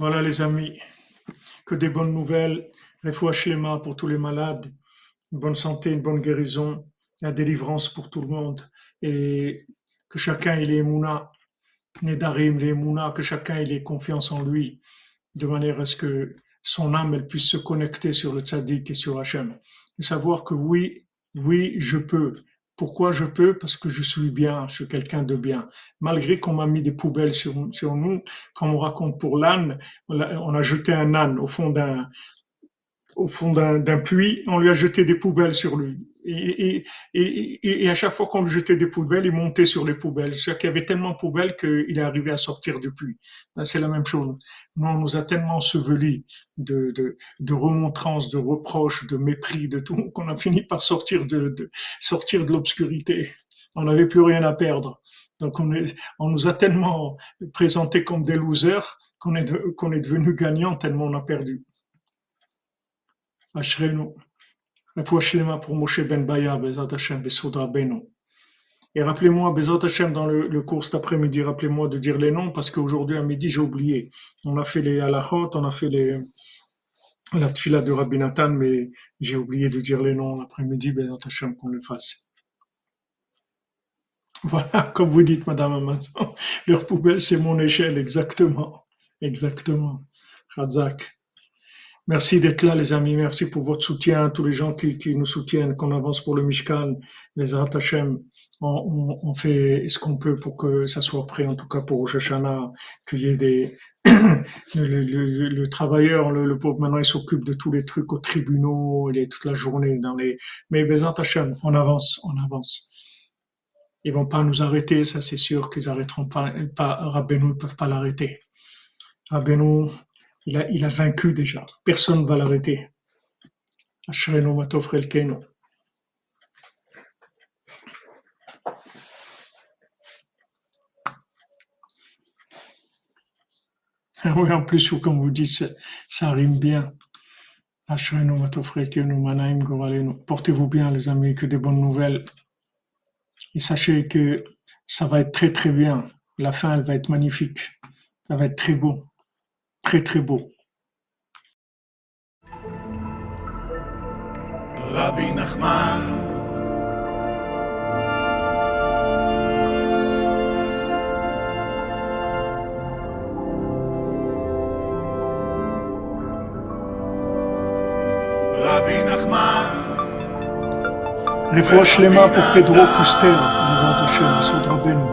Voilà les amis, que des bonnes nouvelles, les pour tous les malades, une bonne santé, une bonne guérison, la délivrance pour tout le monde. Et que chacun ait les mouna, Nedarim, les mouna, que chacun ait confiance en lui, de manière à ce que son âme elle puisse se connecter sur le tzaddik et sur Hachem. De savoir que oui, oui, je peux. Pourquoi je peux Parce que je suis bien, je suis quelqu'un de bien. Malgré qu'on m'a mis des poubelles sur, nous, comme on raconte pour l'âne, on a jeté un âne au fond d'un au fond d'un puits, on lui a jeté des poubelles sur lui. Et, et, et, à chaque fois qu'on lui jetait des poubelles, il montait sur les poubelles. C'est-à-dire qu'il y avait tellement de poubelles qu'il est arrivé à sortir du puits. C'est la même chose. Nous, on nous a tellement ensevelis de, de, de remontrances, de reproches, de mépris, de tout, qu'on a fini par sortir de, de sortir de l'obscurité. On n'avait plus rien à perdre. Donc on, est, on nous a tellement présentés comme des losers qu'on est, qu'on est devenu gagnant tellement on a perdu. Pour Ben. Et rappelez-moi, dans le, cours cet après-midi, rappelez-moi de dire les noms, parce qu'aujourd'hui à midi, j'ai oublié. On a fait les halachot, on a fait les, la tfila de Rabbi Nathan, mais j'ai oublié de dire les noms l'après-midi, qu'on le fasse. Voilà, [LAUGHS] comme vous dites, Madame Amazon, [LAUGHS] leur poubelle, c'est mon échelle, exactement. Exactement. Razak. Merci d'être là, les amis. Merci pour votre soutien, tous les gens qui, nous soutiennent, qu'on avance pour le Mishkan, les Hashem. On, on, fait ce qu'on peut pour que ça soit prêt, en tout cas pour Rosh Hashanah, qu'il y ait des, [COUGHS] le, travailleur, le, pauvre maintenant, il s'occupe de tous les trucs aux tribunaux, il est toute la journée dans les, mais Bezat Hashem, on avance, on avance. Ils vont pas nous arrêter, ça c'est sûr qu'ils arrêteront pas, pas Rabbeinu, ils peuvent pas l'arrêter. Rabbeinu, il a, il a vaincu déjà. Personne ne va l'arrêter. Ah oui, en plus, comme vous dites, ça, rime bien. Portez-vous bien, les amis, que des bonnes nouvelles. Et sachez que ça va être très très bien. La fin, elle va être magnifique. Ça va être très beau très très beau. Rabbi Nachman Rabbi Nachman רפואה שלמה pour Pedro Pustel, בעזרת השם, בסוד רבנו.